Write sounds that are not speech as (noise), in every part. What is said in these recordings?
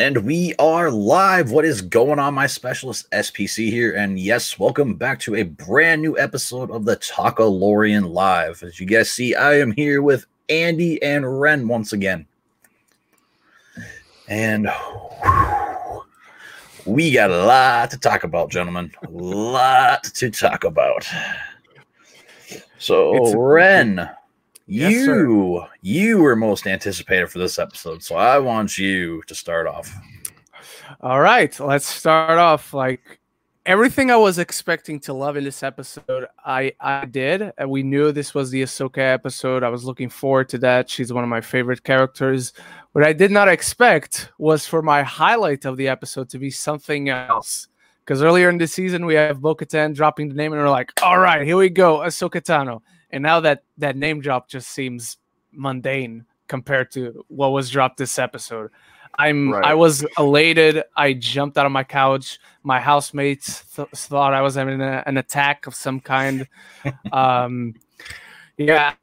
And we are live. What is going on, my specialist SPC here? And yes, welcome back to a brand new episode of the Takalorian Live. As you guys see, I am here with Andy and Ren once again. And whew, we got a lot to talk about, gentlemen. A lot to talk about. So, It's- Ren, Yes, you you were most anticipated for this episode, so I want you to start off. All right, let's start off. Like everything I was expecting to love in this episode, I I did. And we knew this was the Ahsoka episode. I was looking forward to that. She's one of my favorite characters. What I did not expect was for my highlight of the episode to be something else. Because earlier in the season, we have Bo Katan dropping the name, and we're like, all right, here we go, Ahsoka Tano. And now that that name drop just seems mundane compared to what was dropped this episode. I'm Right. I was elated. I jumped out of my couch. My housemates th- thought I was having a, an attack of some kind. (laughs) um, yeah,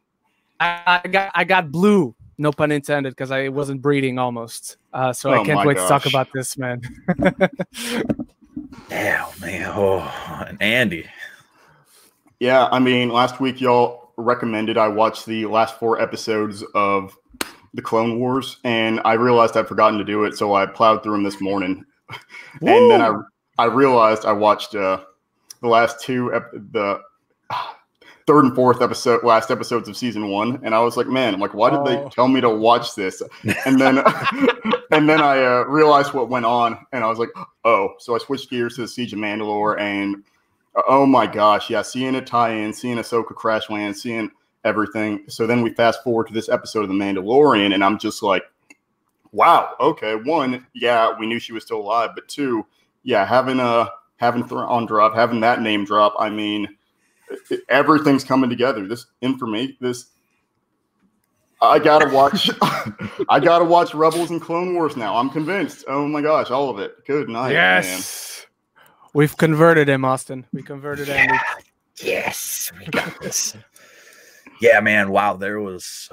I, I got I got blue. No pun intended, because I wasn't breathing almost. Uh, so I Oh can't my wait to talk about this, man. (laughs) Yeah, man. Oh, and Andy. Yeah, I mean, last week y'all recommended I watch the last four episodes of the Clone Wars, and I realized I'd forgotten to do it, so I plowed through them this morning. (laughs) and then I I realized I watched uh, the last two ep- the third and fourth episode last episodes of season one, and I was like, man, I'm like, why did Oh. they tell me to watch this? And then (laughs) and then I uh, realized what went on, and I was like, oh, so I switched gears to the Siege of Mandalore, and oh my gosh, yeah, seeing a tie-in, seeing Ahsoka crash land, seeing everything. So then we fast forward to this episode of The Mandalorian, and I'm just like, wow, okay. One, yeah, we knew she was still alive, but two, yeah, having a having on drop, having that name drop, I mean, everything's coming together. This information, this. I gotta watch. (laughs) I gotta watch Rebels and Clone Wars now. I'm convinced. Oh my gosh, all of it. Good night, man. We've converted him, Austin. We converted him. Yeah. Yes, we got this. yeah, man. Wow, there was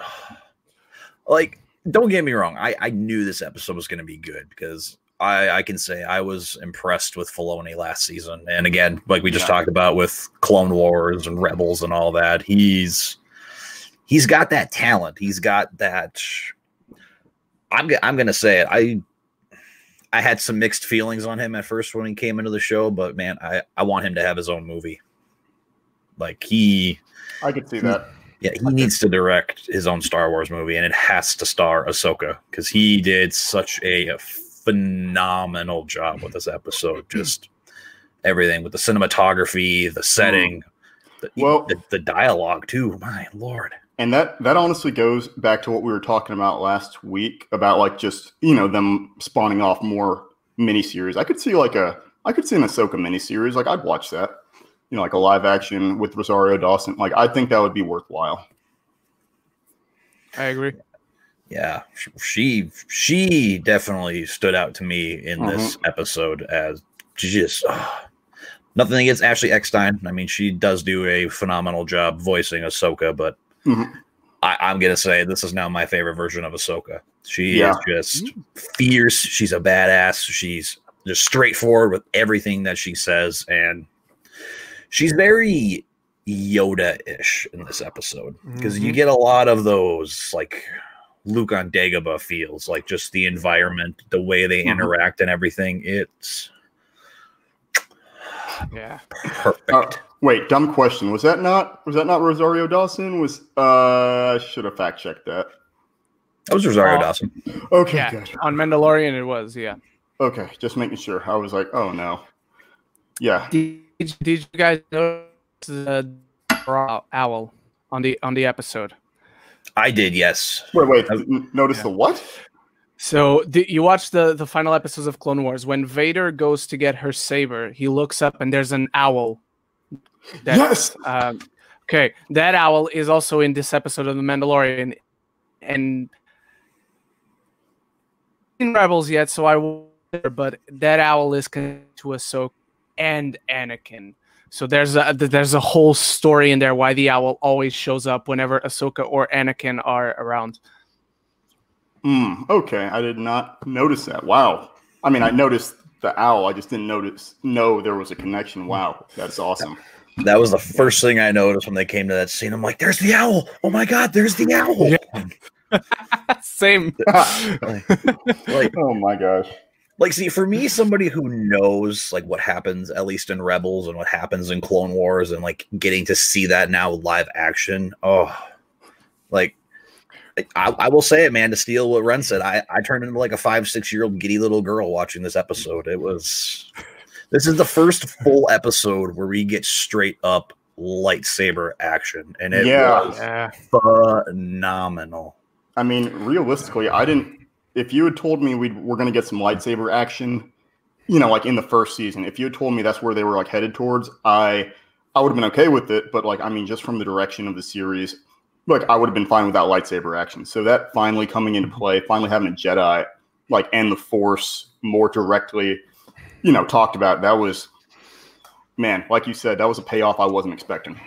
(sighs) like, don't get me wrong. I I knew this episode was going to be good because I I can say I was impressed with Filoni last season, and again, like we just Yeah. talked about with Clone Wars and Rebels and all that, he's he's got that talent. He's got that. I'm I'm gonna say it. I I had some mixed feelings on him at first when he came into the show, but man, I I want him to have his own movie. Like he, I could see that. yeah, he needs to direct his own Star Wars movie, and it has to star Ahsoka because he did such a phenomenal job with this episode. Just everything with the cinematography, the setting, the, Well- the, the dialogue too. My lord. And that that honestly goes back to what we were talking about last week about like just you know them spawning off more miniseries. I could see like a I could see an Ahsoka miniseries. Like I'd watch that. You know, like a live action with Rosario Dawson. Like I think that would be worthwhile. I agree. yeah she she definitely stood out to me in mm-hmm. this episode as she just nothing against Ashley Eckstein. I mean, she does do a phenomenal job voicing Ahsoka, but Mhm. I, I'm gonna say this is now my favorite version of Ahsoka. She Yeah. is just fierce. She's a badass. She's just straightforward with everything that she says, and she's very Yoda-ish in this episode because you Mhm. get a lot of those like Luke on Dagobah feels, like just the environment, the way they Mhm. interact, and everything. It's Yeah. perfect. Uh, wait, dumb question. Was that not was that not Rosario Dawson? Was uh I should have fact checked that. that was Rosario uh, Dawson. Okay, Yeah. good. On Mandalorian, it was. Yeah. Okay, just making sure. I was like, oh no. Yeah. Did, did you guys notice the owl on the on the episode? I did, yes. Wait, wait. Uh, Notice yeah. the what? So the, you watch the the final episodes of Clone Wars when Vader goes to get her saber, he looks up and there's an owl. That, yes. Um, okay, that owl is also in this episode of The Mandalorian, and in Rebels yet, so I wonder, but that owl is connected to Ahsoka and Anakin. So there's a there's a whole story in there why the owl always shows up whenever Ahsoka or Anakin are around. Hmm. okay, I did not notice that. Wow. I mean, I noticed the owl. I just didn't notice. No, there was a connection. Wow, that's awesome. That was the first thing I noticed when they came to that scene. I'm like, "There's the owl! Oh my god, there's the owl!" Yeah. (laughs) Same. (laughs) like, like, oh my gosh. like, see, for me, somebody who knows like what happens, at least in Rebels, and what happens in Clone Wars, and like getting to see that now live action. Oh, like I, I will say it, man. To steal what Ren said, I, I turned into like a five, six year old giddy little girl watching this episode. It was. This is the first full episode where we get straight up lightsaber action, and it Yeah. was phenomenal. I mean, realistically, I didn't. If you had told me we we're going to get some lightsaber action, you know, like in the first season, if you had told me that's where they were like headed towards, I I would have been okay with it. But like, I mean, just from the direction of the series, like I would have been fine without lightsaber action. So that finally coming into play, finally having a Jedi like and the Force more directly, you know, talked about that was, man, like you said, that was a payoff I wasn't expecting.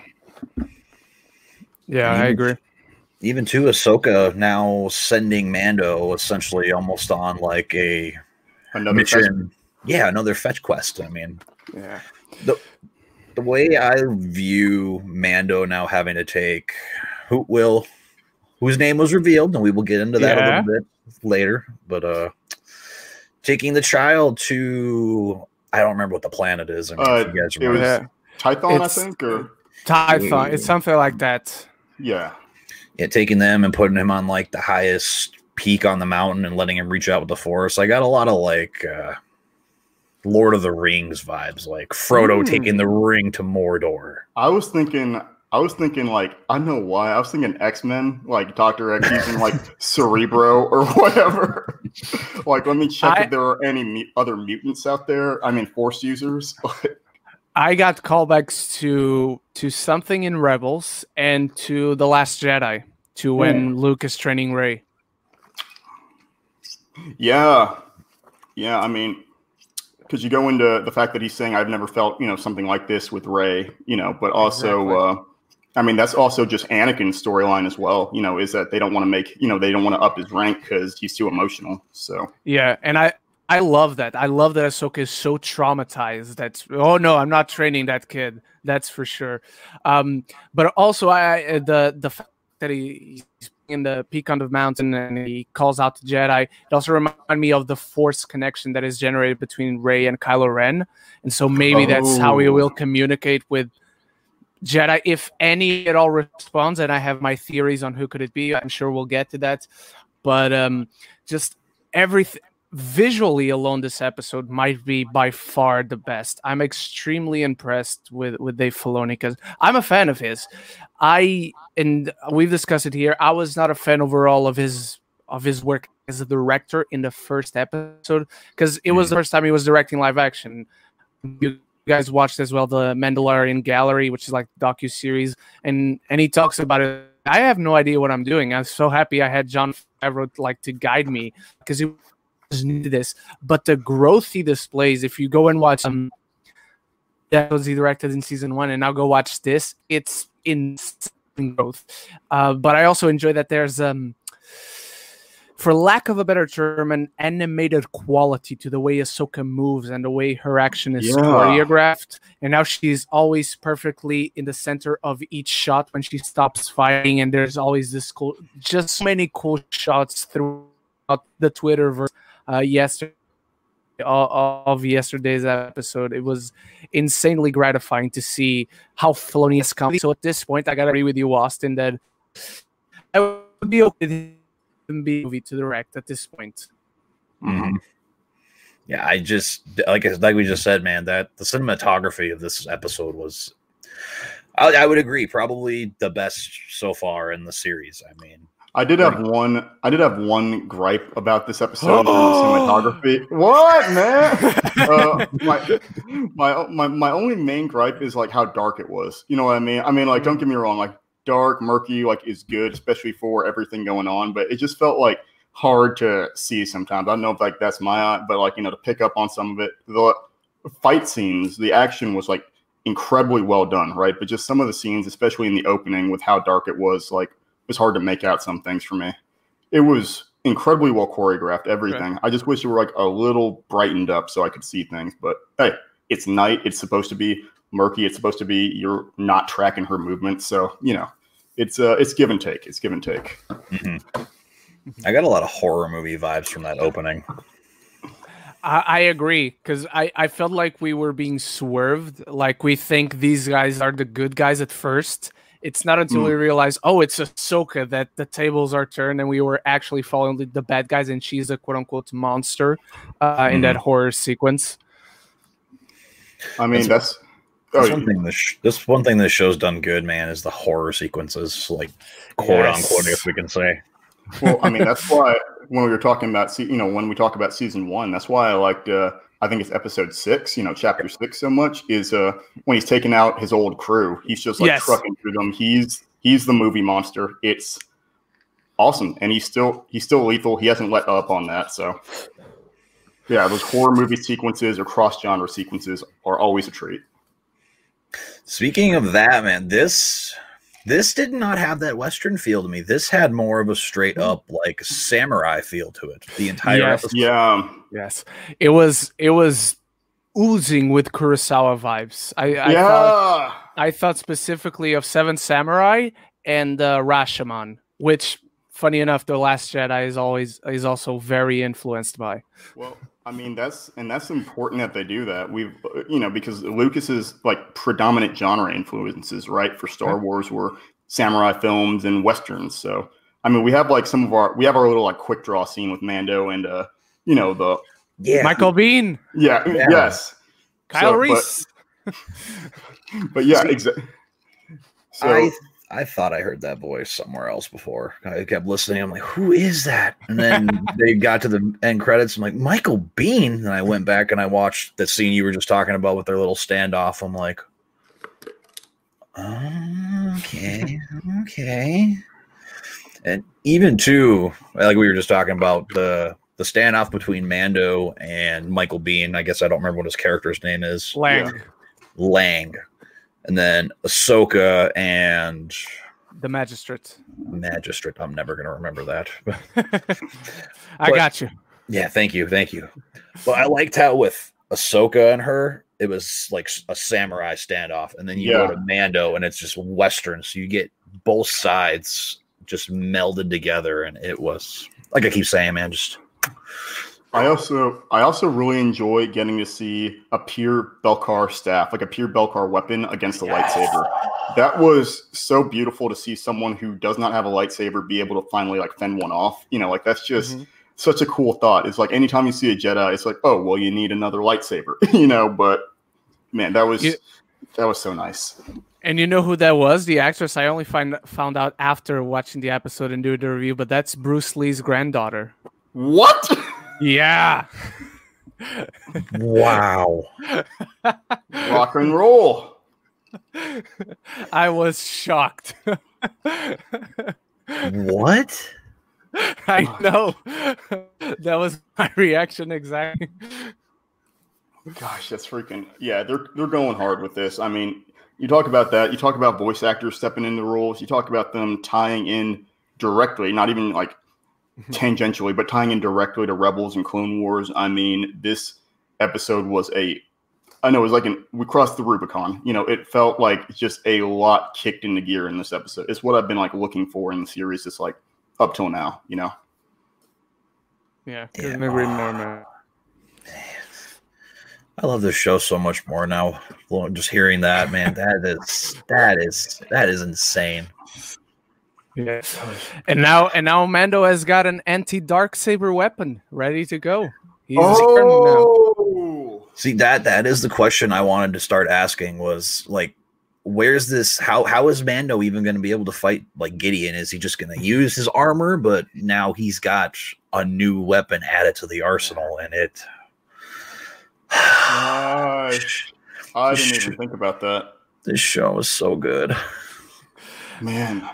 Yeah, I agree. Even to Ahsoka now sending Mando essentially almost on like a Another fest- mission. Yeah, another fetch quest. I mean, Yeah. the way I view Mando now having to take who will whose name was revealed, and we will get into that a little bit later. But uh taking the child to I don't remember what the planet is. I mean, Uh, you guys it remember. was- Tython, It's- I think, or Tython. It's something like that. yeah. yeah, taking them and putting him on like the highest peak on the mountain and letting him reach out with the force. I got a lot of like uh Lord of the Rings vibes, like Frodo Mm. taking the ring to Mordor. I was thinking, I was thinking like, I know why. I was thinking X Men, like Doctor X using like (laughs) Cerebro or whatever. like, let me check I- if there are any mu- other mutants out there. I mean, Force users. (laughs) I got callbacks to to something in Rebels and to the Last Jedi, to when Luke is training Rey. yeah, yeah. I mean, because you go into the fact that he's saying, "I've never felt you know something like this with Rey," you know, but also. Exactly. uh I mean, that's also just Anakin's storyline as well. You know, is that they don't want to make, you know, they don't want to up his rank because he's too emotional. So Yeah, and I I love that. I love that Ahsoka is so traumatized. That's oh no, I'm not training that kid. That's for sure. Um, but also I the the fact that he, he's in the peak on the mountain and he calls out to Jedi. It also reminded me of the Force connection that is generated between Rey and Kylo Ren, and so maybe that's how he Oh. will communicate with Jedi, if any at all responds. And I have my theories on who could it be. I'm sure we'll get to that, but um, just everything visually alone this episode might be by far the best i'm extremely impressed with with dave filoni because i'm a fan of his i and we've discussed it here i was not a fan overall of his of his work as a director in the first episode because it was the first time he was directing live action you guys watched as well the mandalorian gallery which is like docu series and and he talks about it. I have no idea what i'm doing. I'm so happy i had jon favreau like to guide me because he was new to this. But the growth he displays if you go and watch um that was he directed in season one and now go watch this it's insane growth. Uh, but i also enjoy that there's um for lack of a better term, an animated quality to the way Ahsoka moves and the way her action is Yeah. choreographed. And now she's always perfectly in the center of each shot when she stops fighting. And there's always this cool, just so many cool shots throughout the Twitterverse uh, yesterday of yesterday's episode. It was insanely gratifying to see how felonious has. So at this point, I gotta agree with you, Austin, that I would be okay with him being a movie to direct at this point. mhm. Yeah, I just like like we just said, man. That the cinematography of this episode was, I, I would agree, probably the best so far in the series. I mean, I did have one. I did have one gripe about this episode. the (gasps) cinematography. What man? (laughs) uh, my, my my my only main gripe is like how dark it was. You know what I mean? I mean, like, don't get me wrong. Like, dark, murky, like is good, especially for everything going on. But it just felt like hard to see sometimes. I don't know if like that's my eye, but like you know to pick up on some of it. The fight scenes, the action was like incredibly well done, right? But just some of the scenes, especially in the opening, with how dark it was, like it was hard to make out some things for me. It was incredibly well choreographed. Everything. I just wish it were like a little brightened up so I could see things. But hey, it's night. It's supposed to be murky. It's supposed to be you're not tracking her movements. So you know, it's uh, it's give and take. It's give and take. Mm-hmm. I got a lot of horror movie vibes from that opening. I, I agree because I, I felt like we were being swerved. Like we think these guys are the good guys at first. It's not until mm. we realize, oh, it's Ahsoka that the tables are turned and we were actually following the, the bad guys and she's a quote unquote monster uh, mm. in that mm-hmm. horror sequence. I mean, that's, that's Oh, this one thing this sh- this one thing this show's done good, man, is the horror sequences, like quote yes. unquote, if we can say. Well, I mean, that's (laughs) why when we were talking about, you know, when we talk about season one, that's why I liked, uh, I think it's episode six, you know, chapter six so much is uh, when he's taking out his old crew. He's just like yes. trucking through them. He's he's the movie monster. It's awesome, and he's still he's still lethal. He hasn't let up on that. So, yeah, those horror movie sequences or cross genre sequences are always a treat. Speaking of that, man, this this did not have that western feel to me. This had more of a straight up like samurai feel to it. The entire yes, episode. Yeah. Yes. It was it was oozing with Kurosawa vibes. I, I yeah. thought I thought specifically of Seven Samurai and uh, Rashomon, which funny enough, The Last Jedi is always is also very influenced by. Well, I mean, that's and that's important that they do that. We've you know because Lucas's like predominant genre influences, right, for Star Wars were samurai films and westerns. So I mean, we have like some of our we have our little like quick draw scene with Mando and uh you know the yeah Michael Biehn Yeah. yeah. Yes. Kyle so, Reese. But, (laughs) but yeah, exactly. So, I I thought I heard that voice somewhere else before. I kept listening. I'm like, who is that? And then (laughs) they got to the end credits. I'm like, Michael Biehn. And I went back and I watched the scene you were just talking about with their little standoff. I'm like, okay, okay. And even too, like we were just talking about the the standoff between Mando and Michael Biehn. I guess I don't remember what his character's name is. Lang. Yeah. Lang and then Ahsoka and the magistrate. Magistrate. I'm never going to remember that. (laughs) (laughs) I got you. Yeah, thank you, thank you. But I liked how with Ahsoka and her, it was like a samurai standoff, and then you yeah. go to Mando, and it's just Western. So you get both sides just melded together, and it was like I keep saying, man, just I also I also really enjoy getting to see a pure Beskar staff, like a pure Beskar weapon against a yes. lightsaber. That was so beautiful to see someone who does not have a lightsaber be able to finally like fend one off. You know, like that's just mm-hmm. such a cool thought. It's like anytime you see a Jedi, it's like, oh well, you need another lightsaber, (laughs) you know. But man, that was that was so nice. And you know who that was? The actress I only find found out after watching the episode and doing the review, but that's Bruce Lee's granddaughter. What? (laughs) Yeah. wow. Rock and roll. I was shocked. what? I know. That was my reaction exactly. Gosh, that's freaking yeah, they're they're going hard with this. I mean, you talk about that, you talk about voice actors stepping into roles, you talk about them tying in directly, not even like tangentially, but tying in directly to Rebels and Clone Wars. I mean, this episode was a I know it was like an we crossed the Rubicon. You know, it felt like just a lot kicked into gear in this episode. It's what I've been like looking for in the series, just like up till now, you know. Yeah, yeah. agree more, man. I love this show so much more now. Just hearing that, man, that is that is that is insane. Yes. And now and now Mando has got an anti dark saber weapon ready to go. He's oh. See that that is the question I wanted to start asking was like where's this how how is Mando even going to be able to fight like Gideon? Is he just going to use his armor but now he's got a new weapon added to the arsenal and it Gosh, I didn't even (sighs) think about that. This show is so good. Man,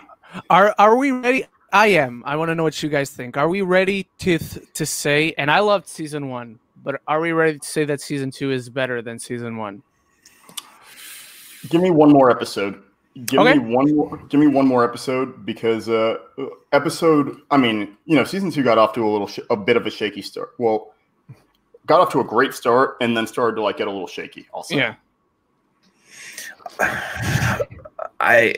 are are we ready? I am. I want to know what you guys think. Are we ready to to say? And I loved season one, but are we ready to say that season two is better than season one? Give me one more episode. Give Okay. me one more. Give me one more episode because uh, episode. I mean, you know, season two got off to a little, sh- a bit of a shaky start. Well, got off to a great start and then started to like get a little shaky. Also, Yeah. I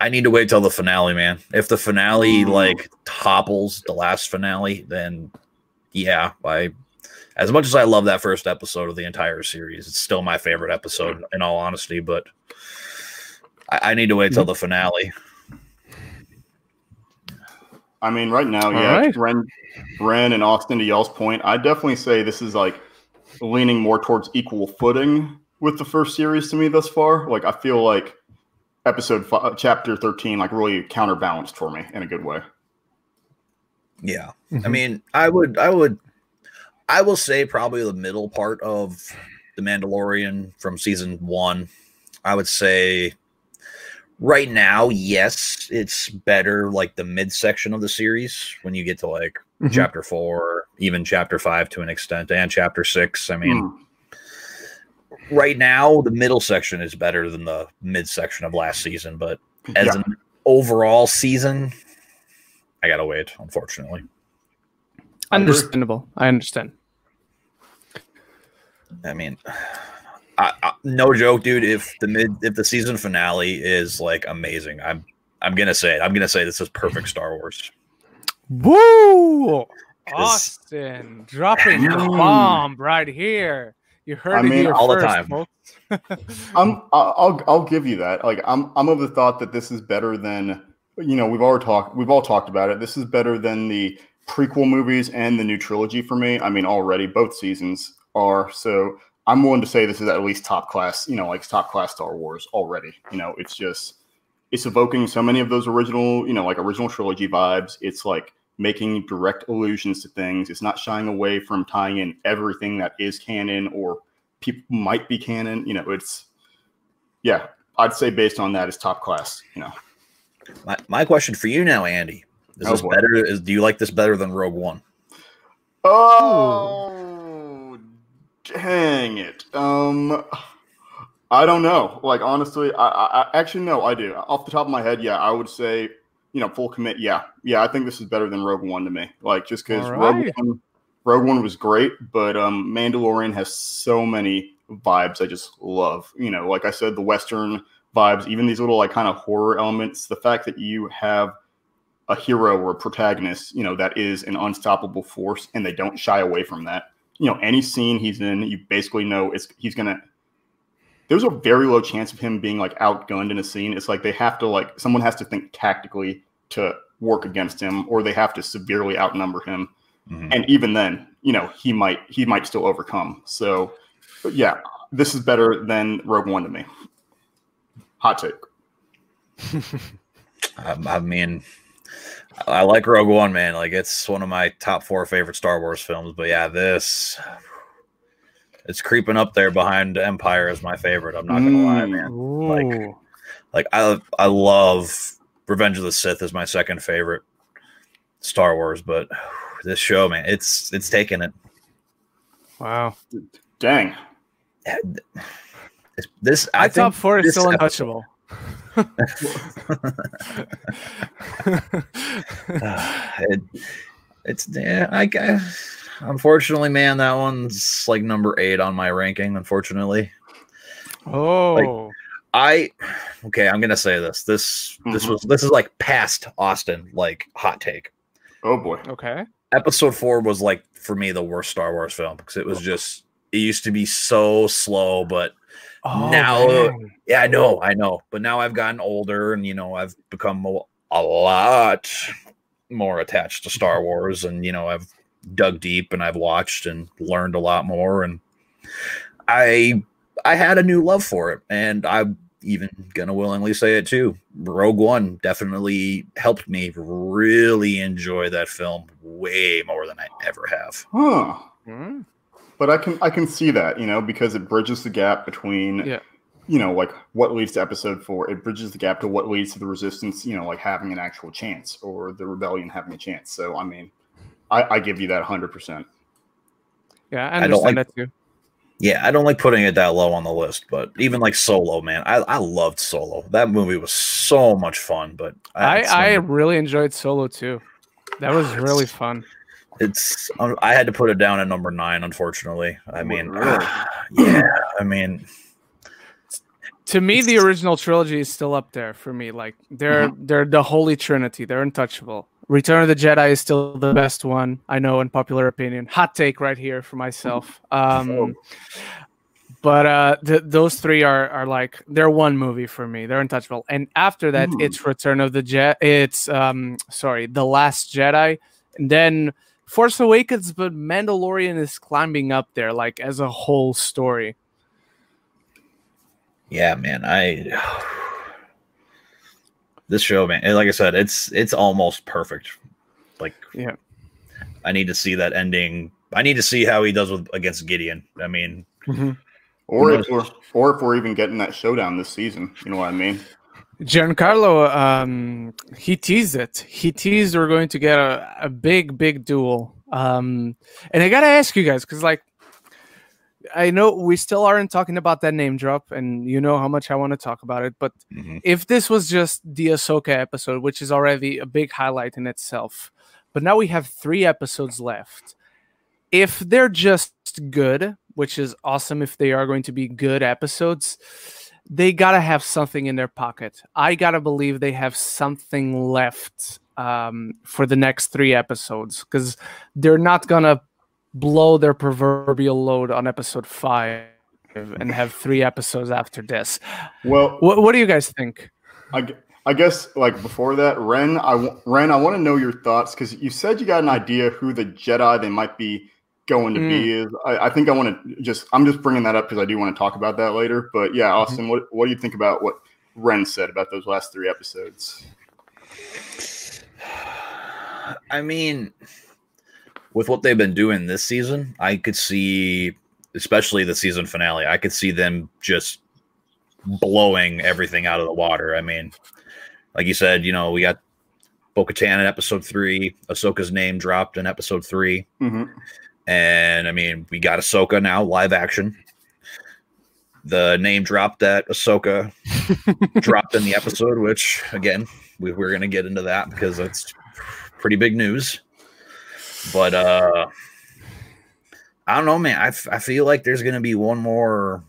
I need to wait till the finale, man. If the finale Mm. like topples the last finale, then yeah, I as much as I love that first episode of the entire series, it's still my favorite episode in all honesty, but I, I need to wait till the finale. I mean, right now, All yeah, right. Ren, Ren, and Austin. To y'all's point, I definitely say this is like leaning more towards equal footing with the first series to me thus far. Like, I feel like episode five, chapter thirteen, like really counterbalanced for me in a good way. Yeah. I Mhm. mean, I would, I would, I will say probably the middle part of the Mandalorian from season one. I would say right now, yes, it's better like the midsection of the series when you get to like Mhm. chapter four, even chapter five to an extent, and chapter six. I mean, Mm. Right now the middle section is better than the midsection of last season, but as Yeah. an overall season, I gotta wait, unfortunately. I agree. Understandable. I understand. I mean, I, I, no joke, dude. If the mid, if the season finale is like amazing, I'm, I'm gonna say it. I'm gonna say this is perfect Star Wars. Woo! 'Cause- Austin dropping the bomb right here. You heard I it mean, here all the time. folks. (laughs) I'm I- I'll I'll give you that. Like I'm I'm of the thought that this is better than you know we've already talked we've all talked about it. This is better than the prequel movies and the new trilogy for me. I mean already both seasons are so I'm willing to say this is at least top class. You know like top class Star Wars already. You know it's just it's evoking so many of those original you know like original trilogy vibes. It's like making direct allusions to things. It's not shying away from tying in everything that is canon or people might be canon. You know, it's yeah. I'd say based on that, it's top class. You know, My, my question for you now, Andy, is Oh, this boy. better? Is do you like this better than Rogue One? oh dang it. Um, I don't know. Like honestly, I, I, I actually no, I do. Off the top of my head, yeah, I would say you know full commit. Yeah, yeah, I think this is better than Rogue One to me. Like just because All Rogue. One, Rogue One was great, but um, Mandalorian has so many vibes I just love. You know, like I said, the Western vibes, even these little like kind of horror elements. The fact that you have a hero or a protagonist, you know, that is an unstoppable force, and they don't shy away from that. You know, any scene he's in, you basically know it's he's gonna. There's a very low chance of him being like outgunned in a scene. It's like they have to like someone has to think tactically to work against him, or they have to severely outnumber him Mhm. and even then, you know, he might he might still overcome. So, but yeah, this is better than Rogue One to me. Hot take. I, (laughs) I mean, I like Rogue One, man. Like it's one of my top four favorite Star Wars films. But yeah, this it's creeping up there behind Empire as my favorite. I'm not gonna lie, Mm. man. Ooh. Like I I love Revenge of the Sith is my second favorite Star Wars, but (sighs) this show, man, it's it's taking it. wow. Dang. It's- This My I top four is still episode- untouchable. (sighs) (laughs) (sighs) it, it's yeah, I guess. Unfortunately, man, that one's like number eight on my ranking. Unfortunately, oh. I okay. I'm gonna say this. This this Mhm. was this is like past Austin like hot take. Oh boy. okay. Episode four was like for me the worst Star Wars film because it was just it used to be so slow, but Oh, Now- man. yeah, I know, I know. But now I've gotten older, and you know I've become a, a lot more attached to Star Wars, and you know I've dug deep and I've watched and learned a lot more, and I I had a new love for it, and I'm even gonna willingly say it too. Rogue One definitely helped me really enjoy that film way more than I ever have. Huh. Hmm. But I can I can see that, you know, because it bridges the gap between Yeah. you know, like what leads to episode four. It bridges the gap to what leads to the resistance, you know, like having an actual chance or the rebellion having a chance. So I mean, I, I give you that hundred percent. Yeah, I I don't like- that too. Yeah, I don't like putting it that low on the list, but even like Solo, man, I, I loved Solo. That movie was so much fun. But I, it's, I um, really enjoyed Solo too. That was It's- really fun. it's um, I had to put it down at number nine, unfortunately. I mean, Really? yeah, I mean, To me, the original trilogy is still up there for me. Like they're they're the holy trinity. They're untouchable. Return of the Jedi is still the best one. I know in popular opinion. Hot take right here for myself. Um, but uh, th- those three are are like they're one movie for me. They're untouchable. And after that, Hmm. it's Return of the Jedi. It's um sorry, The Last Jedi, and then Force Awakens. But Mandalorian is climbing up there like as a whole story. yeah, man, I (sighs) this show, man, and like I said, it's it's almost perfect. Like, Yeah. I need to see that ending. I need to see how he does with against Gideon. I mean, Or if we're or if we're even getting that showdown this season. You know what I mean? Giancarlo, um, he teased it. He teased we're going to get a, a big, big duel. Um, and I gotta ask you guys, because like, I know we still aren't talking about that name drop, and you know how much I want to talk about it. But mhm. if this was just the Ahsoka episode, which is already a big highlight in itself, but now we have three episodes left. If they're just good, which is awesome if they are going to be good episodes, they gotta have something in their pocket. I gotta believe they have something left um, for the next three episodes because they're not gonna blow their proverbial load on episode five and have three episodes after this. Well, What, what do you guys think? I, I guess like before that, Ren, I w- Ren, I want to know your thoughts because you said you got an idea who the Jedi they might be going to be mm. is. I, I think I want to just I'm just bringing that up because I do want to talk about that later. But yeah, mm-hmm. Austin, what what do you think about what Ren said about those last three episodes? I mean, with what they've been doing this season, I could see, especially the season finale, I could see them just blowing everything out of the water. I mean, like you said, you know, we got Bo Katan in episode three, Ahsoka's name dropped in episode three. hmm And I mean, we got Ahsoka now, live action. The name dropped that Ahsoka (laughs) dropped in the episode, which again, we, we're going to get into that because it's pretty big news. But uh I don't know, man. I, f- I feel like there's going to be one more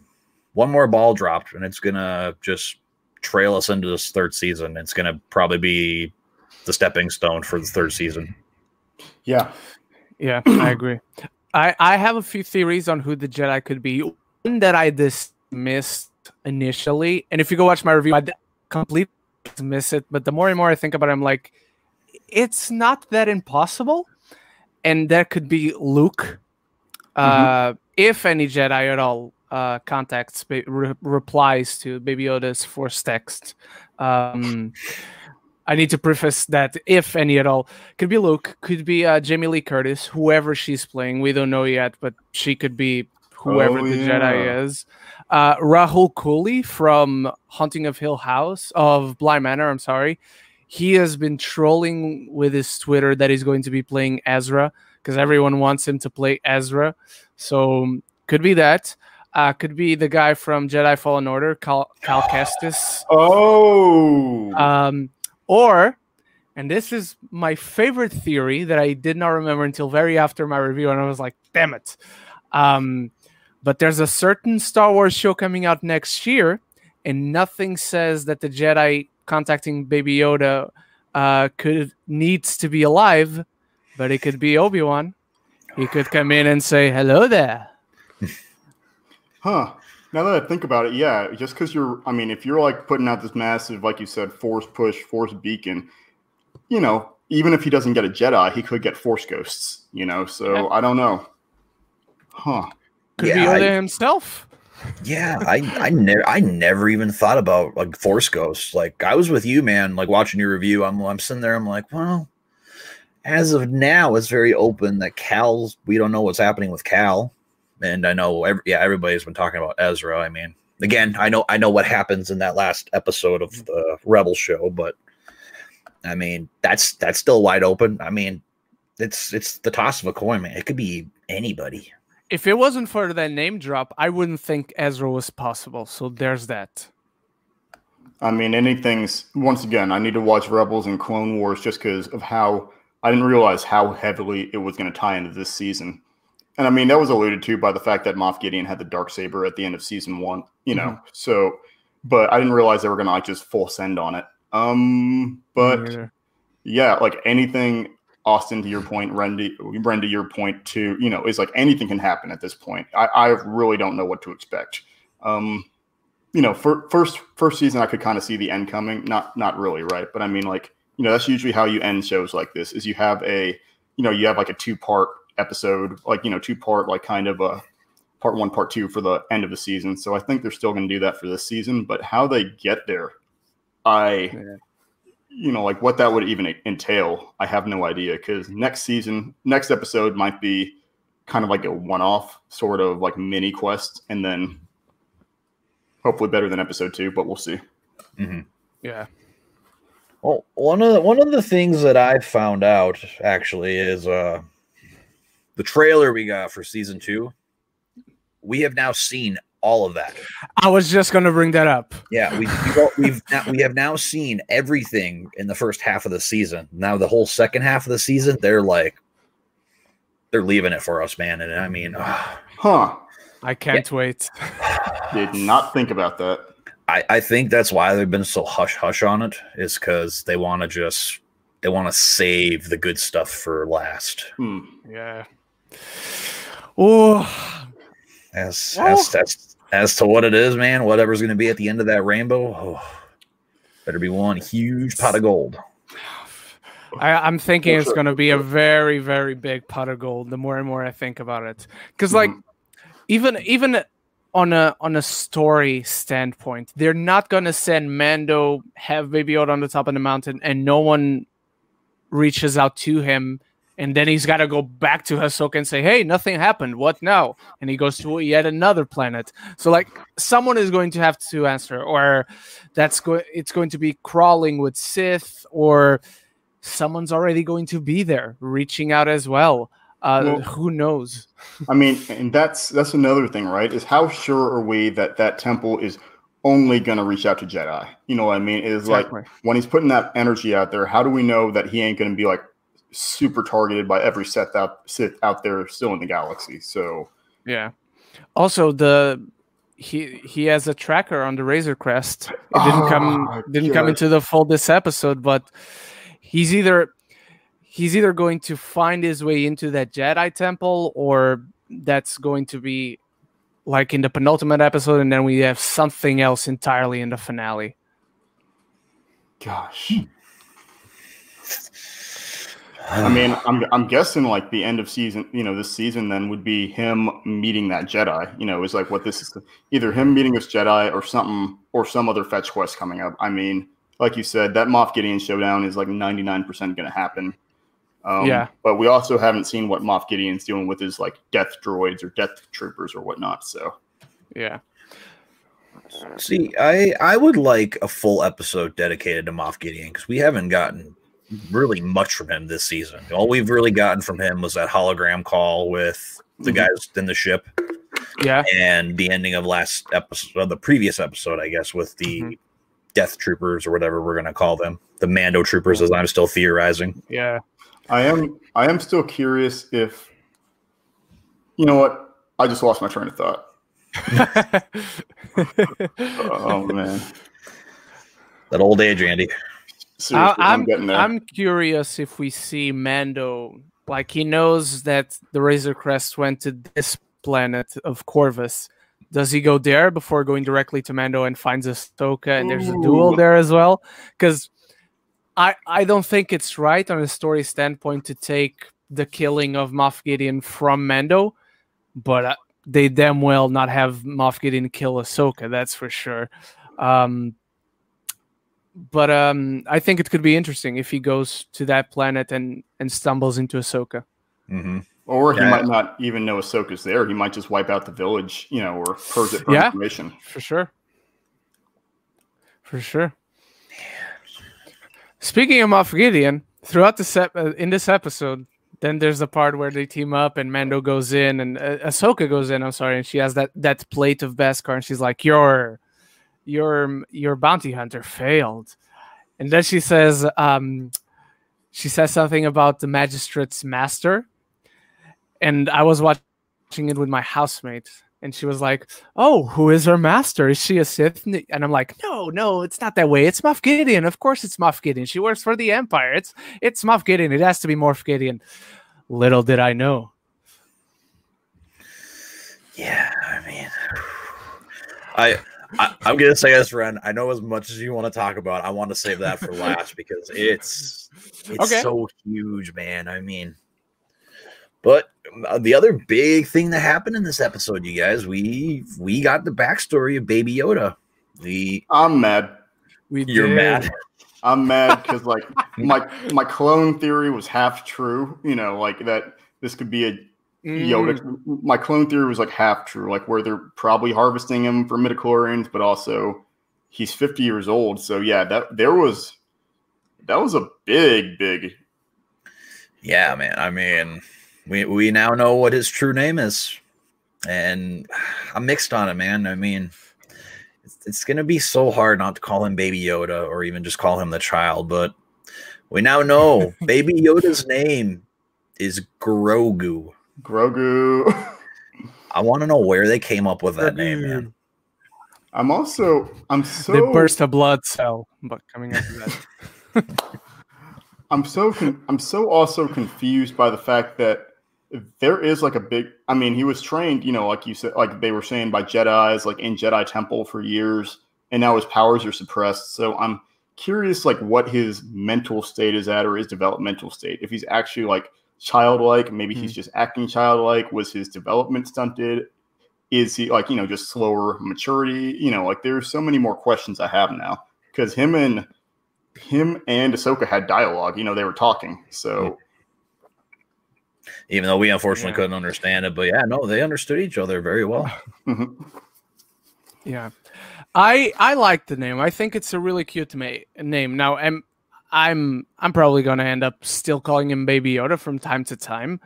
one more ball dropped, and it's going to just trail us into this third season. It's going to probably be the stepping stone for the third season. Yeah, Yeah, I (clears throat) agree. I, I have a few theories on who the Jedi could be. One that I dismissed initially, and if you go watch my review, I completely dismiss it. But the more and more I think about it, I'm like, it's not that impossible. And that could be Luke, uh, if any Jedi at all uh, contacts, re- replies to Baby Yoda's force text. Um, I need to preface that if any at all, could be Luke, could be uh, Jamie Lee Curtis, whoever she's playing. We don't know yet, but she could be whoever Oh, the yeah. Jedi is. Uh, Rahul Kohli from Haunting of Hill House of Bly Manor. I'm sorry. He has been trolling with his Twitter that he's going to be playing Ezra because everyone wants him to play Ezra. So could be that. Uh, could be the guy from Jedi Fallen Order, Cal, Cal Kestis. Oh, Um, or, and this is my favorite theory that I did not remember until very after my review, and I was like, damn it. Um, but there's a certain Star Wars show coming out next year, and nothing says that the Jedi contacting Baby Yoda uh, could needs to be alive, but it could be Obi Wan. He could come in and say, "Hello there." (laughs) Huh. Now that I think about it, yeah, just because you're, I mean, if you're like putting out this massive, like you said, force push, force beacon, you know, even if he doesn't get a Jedi, he could get force ghosts, you know, so Yeah. I don't know. Huh. Could Yeah, be I- Yoda himself. Yeah, I I never I never even thought about like Force Ghosts. Like I was with you, man. Like watching your review, I'm I'm sitting there. I'm like, well, as of now, it's very open that Cal's. We don't know what's happening with Cal, and I know every, yeah everybody's been talking about Ezra. I mean, again, I know I know what happens in that last episode of the Rebel show, but I mean that's that's still wide open. I mean, it's it's the toss of a coin, man. It could be anybody. If it wasn't for that name drop, I wouldn't think Ezra was possible. So there's that. I mean, anything's once again. I need to watch Rebels and Clone Wars just because of how I didn't realize how heavily it was going to tie into this season. And I mean, that was alluded to by the fact that Moff Gideon had the dark saber at the end of season one. You know, mm-hmm. so but I didn't realize they were going to like just full send on it. Um, but yeah, like anything Austin, to your point, Brenda, your point too, you know, is like anything can happen at this point. I, I really don't know what to expect. Um, you know, for first first season, I could kind of see the end coming. Not not really, right? But I mean, like, you know, that's usually how you end shows like this. Is you have a, you know, you have like a two part episode, like you know, two part, like kind of a part one, part two for the end of the season. So I think they're still going to do that for this season. But how they get there, I. Yeah you know, like what that would even entail, I have no idea. Because next season, next episode might be kind of like a one-off sort of like mini quest, and then hopefully better than episode two. But we'll see. Mm-hmm. Yeah. Well, one of the, one of the things that I found out actually is uh the trailer we got for season two. We have now seen all of that. I was just going to bring that up. Yeah, we we've (laughs) now, we have now seen everything in the first half of the season. Now the whole second half of the season, they're like they're leaving it for us, man. And I mean, huh? I can't yeah. wait. (sighs) Did not think about that. I, I think that's why they've been so hush hush on it, is because they want to just they want to save the good stuff for last. Hmm. Yeah. Oh, as as, as as to what it is, man, whatever's going to be at the end of that rainbow, oh, better be one huge pot of gold. I, am thinking it's going to be a very, very big pot of gold. The more and more I think about it, because like mm-hmm. even even on a on a story standpoint, they're not going to send Mando have Baby Yoda on the top of the mountain, and no one reaches out to him and then he's got to go back to Ahsoka and say, "Hey, nothing happened. What now?" And he goes to yet another planet. So like someone is going to have to answer, or that's going. It's going to be crawling with Sith, or someone's already going to be there, reaching out as well. Uh, well, who knows? I mean, and that's that's another thing, right? Is how sure are we that that temple is only going to reach out to Jedi? You know what I mean? Is exactly. like when he's putting that energy out there, how do we know that he ain't going to be like, super targeted by every set out sit out there still in the galaxy. So yeah. Also, the he he has a tracker on the Razor Crest. It didn't oh, come ah, didn't come into the fold this episode, but he's either he's either going to find his way into that Jedi temple or that's going to be like in the penultimate episode, and then we have something else entirely in the finale. Gosh. I mean, (sighs) I'm I'm guessing like the end of season, you know, this season then would be him meeting that Jedi. You know, is like what this is either him meeting this Jedi or something or some other fetch quest coming up. I mean, like you said, that Moff Gideon showdown is like 99% going to happen. Um, yeah. But we also haven't seen what Moff Gideon's doing with his like death droids or death troopers or whatnot. So, yeah. See, I I would like a full episode dedicated to Moff Gideon because we haven't gotten really much from him this season. All we've really gotten from him was that hologram call with the mm-hmm. guys in the ship. Yeah. And the ending of last episode, of the previous episode, I guess, with the mm-hmm. death troopers or whatever we're going to call them, the Mando troopers, as I'm still theorizing. Yeah. I am, I am still curious if, you know what? I just lost my train of thought. (laughs) oh, man. That old age, Andy. Seriously, I'm, I'm, I'm curious if we see Mando like he knows that the Razor Crest went to this planet of Corvus. Does he go there before going directly to Mando and finds Ahsoka and there's a duel there as well? Because I I don't think it's right on a story standpoint to take the killing of Moff Gideon from Mando, but uh, they damn well not have Moff Gideon kill Ahsoka. That's for sure. Um, but um, I think it could be interesting if he goes to that planet and and stumbles into Ahsoka. Mm-hmm. Or he yeah. might not even know Ahsoka's there. He might just wipe out the village, you know, or purge it for yeah, information. For sure. For sure. Speaking of Moff Gideon, throughout the set uh, in this episode, then there's the part where they team up and Mando goes in and uh, Ahsoka goes in. I'm sorry, and she has that that plate of Beskar, and she's like, "Your, your, your bounty hunter failed," and then she says, um, she says something about the magistrate's master, and I was watching it with my housemate, and she was like, "Oh, who is her master? Is she a Sith?" And I'm like, "No, no, it's not that way. It's Moff Gideon. Of course, it's Moff Gideon. She works for the Empire. It's it's Moff Gideon. It has to be Moff Gideon." Little did I know. Yeah, I mean, (sighs) I, I I'm gonna say this, Ren. I know as much as you want to talk about. I want to save that for last (laughs) because it's it's Okay. so huge, man. I mean, but uh, the other big thing that happened in this episode, you guys, we we got the backstory of Baby Yoda. We I'm mad. We you're did. mad. I'm mad because like (laughs) my my clone theory was half true. You know, like that this could be a Yoda. Mm, My clone theory was like half true, like where they're probably harvesting him for midichlorians, but also he's 50 years old. So yeah, that there was that was a big, big. Yeah, man. I mean, we we now know what his true name is, and I'm mixed on it, man. I mean, it's, it's gonna be so hard not to call him Baby Yoda or even just call him the child, but we now know (laughs) Baby Yoda's name is Grogu. Grogu. (laughs) I want to know where they came up with that name, man. I'm also I'm so the burst of blood cell, but coming up to that. (laughs) (laughs) I'm so con- I'm so also confused by the fact that there is like a big. I mean, he was trained, you know, like you said, like they were saying by Jedi's, like in Jedi Temple for years, and now his powers are suppressed. So I'm curious, like what his mental state is at, or his developmental state. If he's actually like childlike, maybe he's just acting childlike. Was his development stunted? Is he like you know just slower maturity? You know, like there's so many more questions I have now because him and him and Ahsoka had dialogue. You know, they were talking. So Even though we unfortunately Yeah. couldn't understand it, but yeah, no, they understood each other very well. (laughs) mhm. Yeah, I I like the name. I think it's a really cute ma- name. Now, I'm I'm I'm probably gonna end up still calling him Baby Yoda from time to time,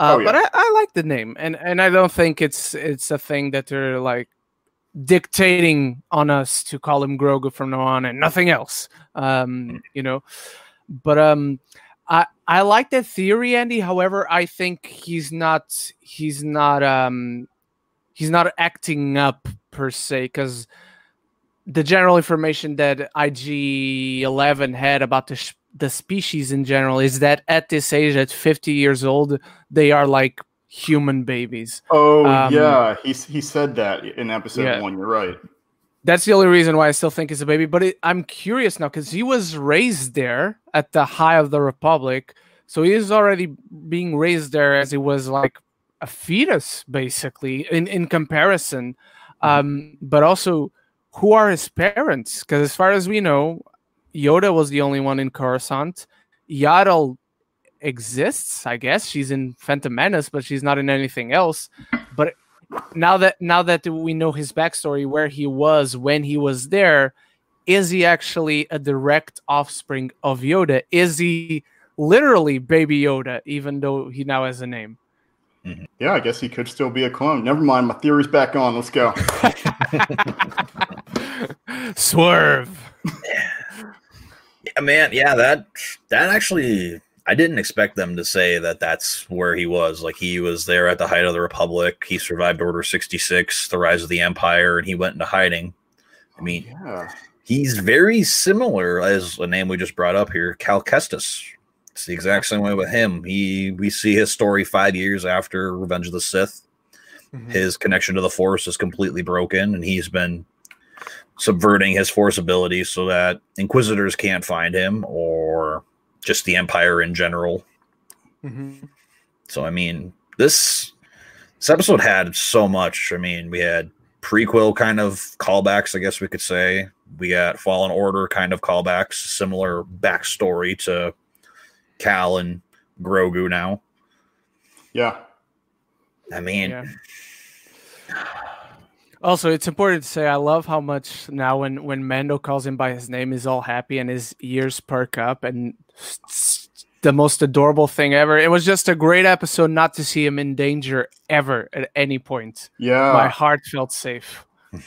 uh, Oh, yeah. but I, I like the name, and and I don't think it's it's a thing that they're like dictating on us to call him Grogu from now on and nothing else. Um, you know, but um. I, I like that theory, Andy. However, I think he's not he's not um he's not acting up per se because the general information that IG Eleven had about the sh- the species in general is that at this age, at 50 years old, they are like human babies. Oh Um, yeah, he he said that in episode Yeah. one. You're right. That's the only reason why I still think he's a baby. But it, I'm curious now because he was raised there at the high of the Republic, so he is already being raised there as he was like a fetus, basically in in comparison. Um, but also, who are his parents? Because as far as we know, Yoda was the only one in Coruscant. Yaddle exists, I guess. She's in Phantom Menace, but she's not in anything else. But now that now that we know his backstory, where he was when he was there, is he actually a direct offspring of Yoda? Is he literally Baby Yoda, even though he now has a name? Mm-hmm. Yeah, I guess he could still be a clone. Never mind, my theory's back on. Let's go. (laughs) Swerve. Yeah, man. Yeah, that that actually, I didn't expect them to say that that's where he was. Like he was there at the height of the Republic. He survived Order sixty six, the rise of the Empire, and he went into hiding. I mean, yeah. he's very similar as a name we just brought up here, Cal Kestis. It's the exact same way with him. He we see his story five years after Revenge of the Sith. His connection to the Force is completely broken, and he's been subverting his Force abilities so that Inquisitors can't find him, or just the Empire in general. Mhm. So I mean, this this episode had so much. I mean, we had prequel kind of callbacks, I guess we could say. We got Fallen Order kind of callbacks, similar backstory to Cal and Grogu now. Yeah. I mean, Yeah. Also, it's important to say I love how much now when when Mando calls him by his name, he's all happy and his ears perk up and s- s- the most adorable thing ever. It was just a great episode not to see him in danger ever at any point. Yeah. My heart felt safe. (laughs)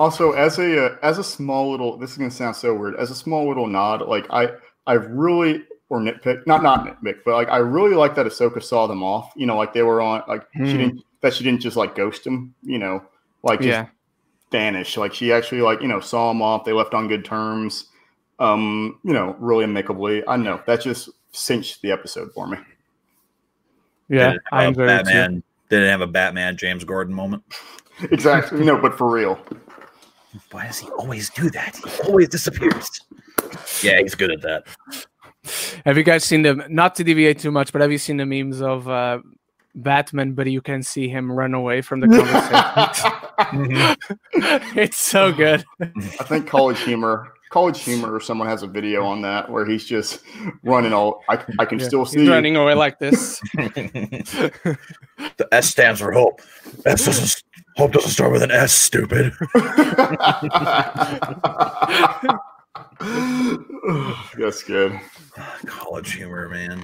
Also, as a uh, as a small little, this is gonna sound so weird. As a small little nod, like I I really or nitpick, not not nitpick, but like I really like that Ahsoka saw them off. You know, like they were on, like Hmm. she didn't that she didn't just like ghost them. You know, like just Yeah. vanish. Like she actually like you know saw them off. They left on good terms. Um, you know, really amicably. I know that just cinched the episode for me. Yeah. I'm a enjoyed it too. Didn't have a Batman James Gordon moment. (laughs) Exactly. no, but for real. Why does he always do that? He always disappears. Yeah, he's good at that. Have you guys seen them? Not to deviate too much, but have you seen the memes of uh, Batman? But you can see him run away from the (laughs) conversation. it's so good. I think College Humor, College Humor, or someone has a video on that where he's just running all. I, I can Yeah, still see. you. running away like this. (laughs) the S stands for hope. S doesn't hope doesn't start with an S, stupid. (laughs) That's good. (sighs) College humor, man.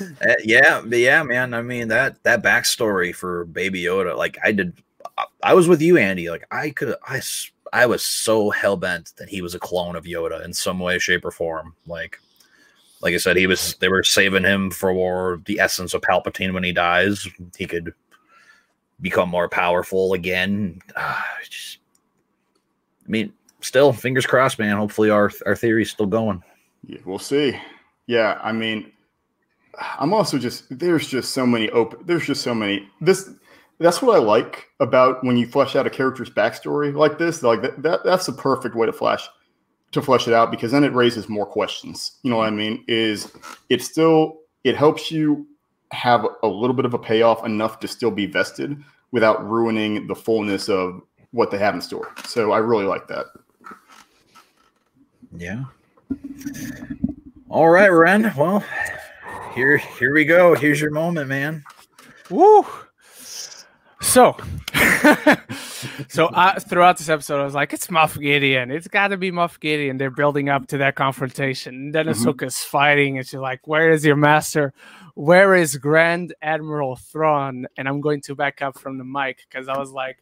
Uh, yeah, yeah, man. I mean that that backstory for Baby Yoda, like I did, I, I was with you, Andy. Like I could, I I was so hell bent that he was a clone of Yoda in some way, shape, or form. Like, like I said, he was. They were saving him for the essence of Palpatine when he dies. He could become more powerful again. Uh, just, I mean, still, fingers crossed, man. Hopefully, our our theory's still going. Yeah, we'll see. Yeah, I mean, I'm also just there's just so many open. There's just so many. This that's what I like about when you flesh out a character's backstory like this. Like that, that that's the perfect way to flash to flesh it out because then it raises more questions. You know what I mean? Is it still it helps you have a little bit of a payoff enough to still be vested without ruining the fullness of what they have in store. So I really like that. Yeah. All right, Ren. Well, here here we go. Here's your moment, man. Woo! So, (laughs) so uh, throughout this episode, I was like, "It's Moff Gideon. It's got to be Moff Gideon." They're building up to that confrontation. And then. Ahsoka's fighting, and she's like, "Where is your master? Where is Grand Admiral Thrawn?" And I'm going to back up from the mic because I was like,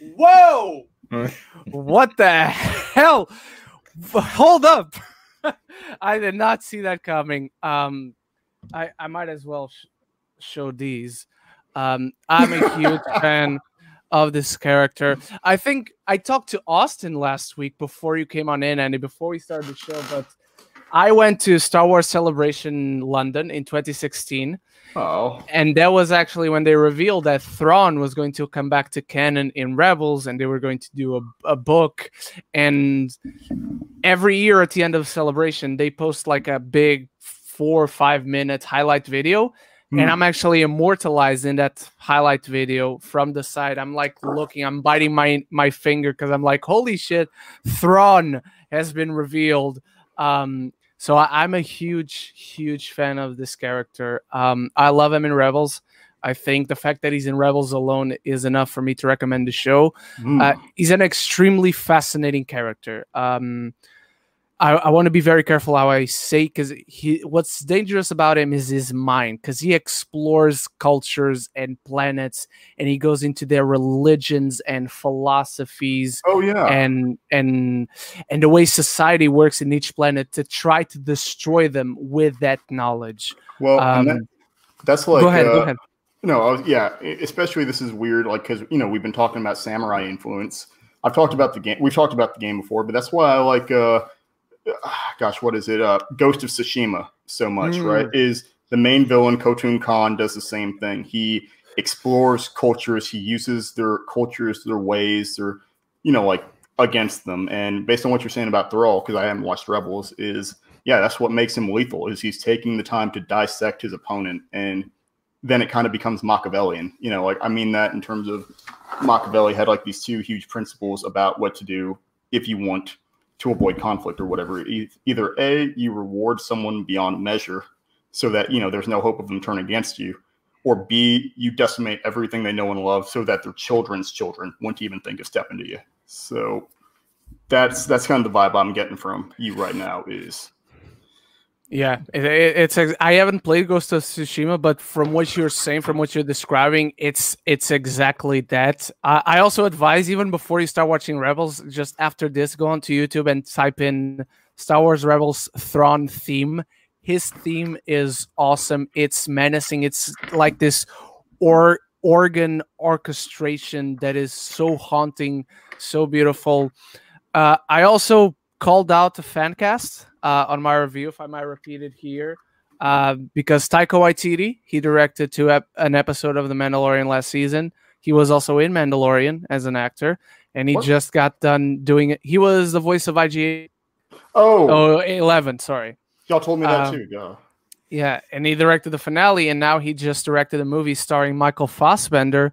"Whoa! (laughs) what the hell? Hold up! (laughs) I did not see that coming." Um, I I might as well sh- show these. Um, I'm a huge (laughs) fan of this character. I think I talked to Austin last week before you came on in, Andy, before we started the show. But I went to Star Wars Celebration London in 2016, Oh, and that was actually when they revealed that Thrawn was going to come back to canon in Rebels, and they were going to do a, a book. And every year at the end of Celebration, they post like a big four or five minute highlight video Hmm. and I'm actually immortalized in that highlight video from the side. I'm like looking, I'm biting my my finger because I'm like, holy shit, Thrawn has been revealed. Um, so I, I'm a huge, huge fan of this character. Um, I love him in Rebels. I think the fact that he's in Rebels alone is enough for me to recommend the show. Hmm. Uh, he's an extremely fascinating character. Um, I, I want to be very careful how I say because he. What's dangerous about him is his mind because he explores cultures and planets, and he goes into their religions and philosophies oh yeah. and and and the way society works in each planet to try to destroy them with that knowledge. well, Um, that, that's like go ahead, uh, go ahead. No, I was, yeah, especially this is weird, like because you know we've been talking about samurai influence. I've talked about the game. We've talked about the game before, but that's why I like. uh Gosh, what is it? Uh, Ghost of Tsushima so much, Mm. right? Is the main villain Khotun Khan does the same thing. He explores cultures. He uses their cultures, their ways, their you know like against them. And based on what you're saying about Thrawn, because I haven't watched Rebels, is yeah, that's what makes him lethal. Is he's taking the time to dissect his opponent and then it kind of becomes Machiavellian. You know, like I mean that in terms of Machiavelli had like these two huge principles about what to do if you want to avoid conflict or whatever. Either A, you reward someone beyond measure so that, you know, there's no hope of them turning against you, or B, you decimate everything they know and love so that their children's children won't even think of stepping to you. So that's that's kind of the vibe I'm getting from you right now is Yeah, it, it, it's. ex- I haven't played Ghost of Tsushima, but from what you're saying, from what you're describing, it's it's exactly that. I I also advise even before you start watching Rebels, just after this, go onto YouTube and type in Star Wars Rebels Thrawn theme. His theme is awesome. It's menacing. It's like this or organ orchestration that is so haunting, so beautiful. Uh, I also called out to Fancast uh, on my review, if I might repeat it here, uh, because Taika Waititi he directed two ep- an episode of The Mandalorian last season. He was also in Mandalorian as an actor, and he What? just got done doing it. He was the voice of IG Oh, oh 11, sorry. y'all told me that um, too. Yeah. Yeah, and he directed the finale, and now he just directed a movie starring Michael Fassbender.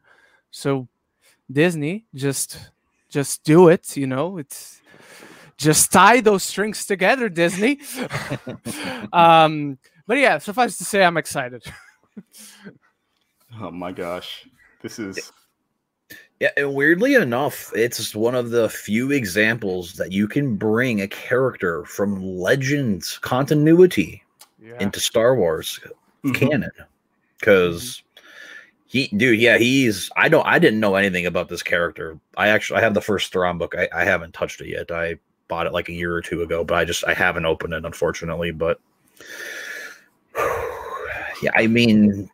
So Disney, just just do it. You know, it's just tie those strings together, Disney. (laughs) um, but yeah, suffice to say, I'm excited. Oh my gosh, this is Yeah, and weirdly enough, it's one of the few examples that you can bring a character from Legends continuity Yeah. into Star Wars Mhm. canon. Because he, dude, yeah, he's. I don't. I didn't know anything about this character. I actually, I have the first Thrawn book. I, I haven't touched it yet. I bought it like a year or two ago, but I just, I haven't opened it, unfortunately. But (sighs) yeah, I mean,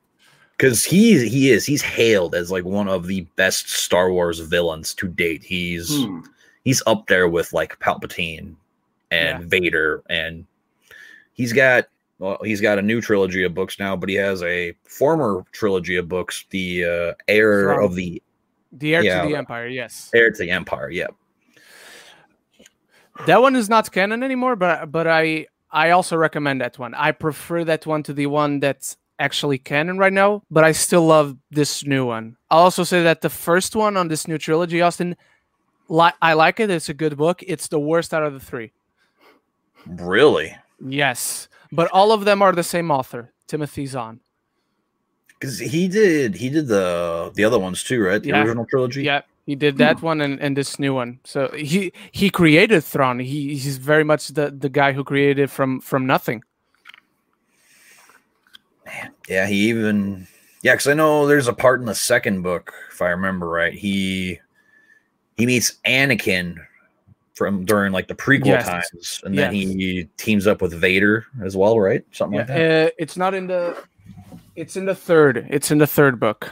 because he he is he's hailed as like one of the best Star Wars villains to date. He's Hmm. he's up there with like Palpatine and Vader, and he's got well, he's got a new trilogy of books now, but he has a former trilogy of books, the uh, heir From- of the the heir yeah. to the Empire, yes. heir to the Empire. Yeah, That one is not canon anymore, but but I I also recommend that one. I prefer that one to the one that's actually canon right now, but I still love this new one. I'll also say that the first one on this new trilogy, Austin, li- I like it. It's a good book. It's the worst out of the three. really, Yes, but all of them are the same author, Timothy Zahn. because he did he did the the other ones too, right? The Yeah. original trilogy. Yeah, he did that one and, and this new one. So he he created Thrawn. He he's very much the the guy who created it from from nothing. Man, Yeah, he even yeah, because I know there's a part in the second book, if I remember right. He he meets Anakin from during like the prequel Yes. times, and then he teams up with Vader as well, right? Something Yeah, like that. uh, it's not in the. It's in the third. It's in the third book.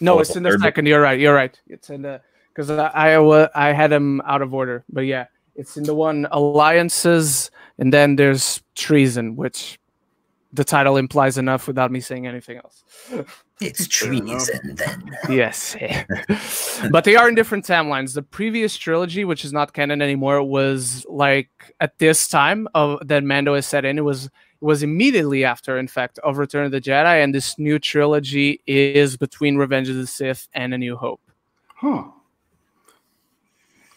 No, Oh, it's in the third book? second. You're right. You're right. It's in the because I I, I had them out of order, but yeah, it's in the one alliances, and then there's treason, which the title implies enough without me saying anything else. It's treason then. Yes, (laughs) but they are in different timelines. The previous trilogy, which is not canon anymore, was like at this time of that Mando is set in. It was it was immediately after, in fact, of Return of the Jedi, and this new trilogy is between Revenge of the Sith and A New Hope. Huh.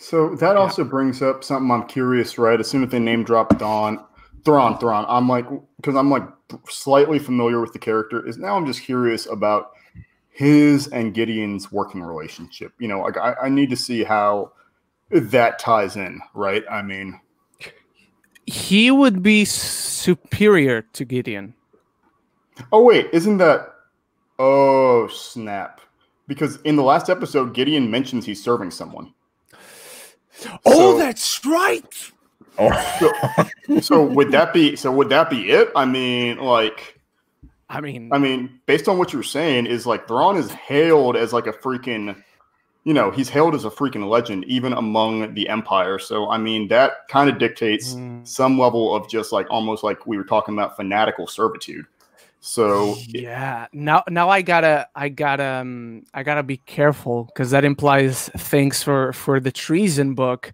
So that also brings up something I'm curious, right? As soon as they name drop Dawn, Thrawn, Thrawn, I'm like, because I'm like slightly familiar with the character. Is now I'm just curious about his and Gideon's working relationship. You know, like I, I need to see how that ties in, right? I mean, He would be superior to Gideon. oh wait, isn't that? Oh snap! Because in the last episode, Gideon mentions he's serving someone. Oh, So- that's right. Oh, so would that be so would that be it i mean like I mean, i mean based on what you're saying is like Thrawn is hailed as like a freaking you know he's hailed as a freaking legend even among the empire so i mean that kind of dictates Mm. some level of just like almost like we were talking about fanatical servitude so yeah now now i gotta i gotta um, i gotta be careful because that implies things for for the treason book.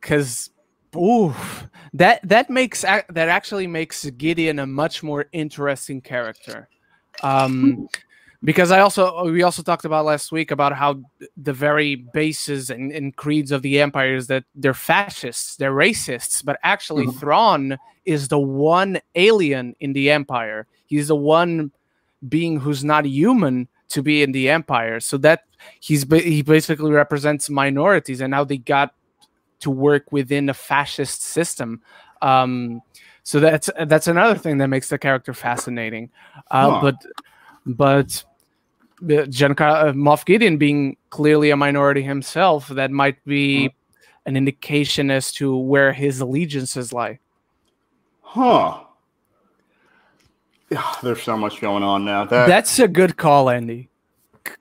Because ooh that that makes that actually makes gideon a much more interesting character. Um because i also we also talked about last week about how the very bases and, and creeds of the empire is that they're fascists they're racists but actually Mhm. thrawn is the one alien in the empire he's the one being who's not human to be in the empire so that he's he basically represents minorities and how they got to work within a fascist system um So that's that's another thing that makes the character fascinating. Uh, Huh. But but Giancarlo uh, Moff Gideon being clearly a minority himself, that might be an indication as to where his allegiances lie. Huh. Yeah, there's so much going on now. That That's a good call, Andy.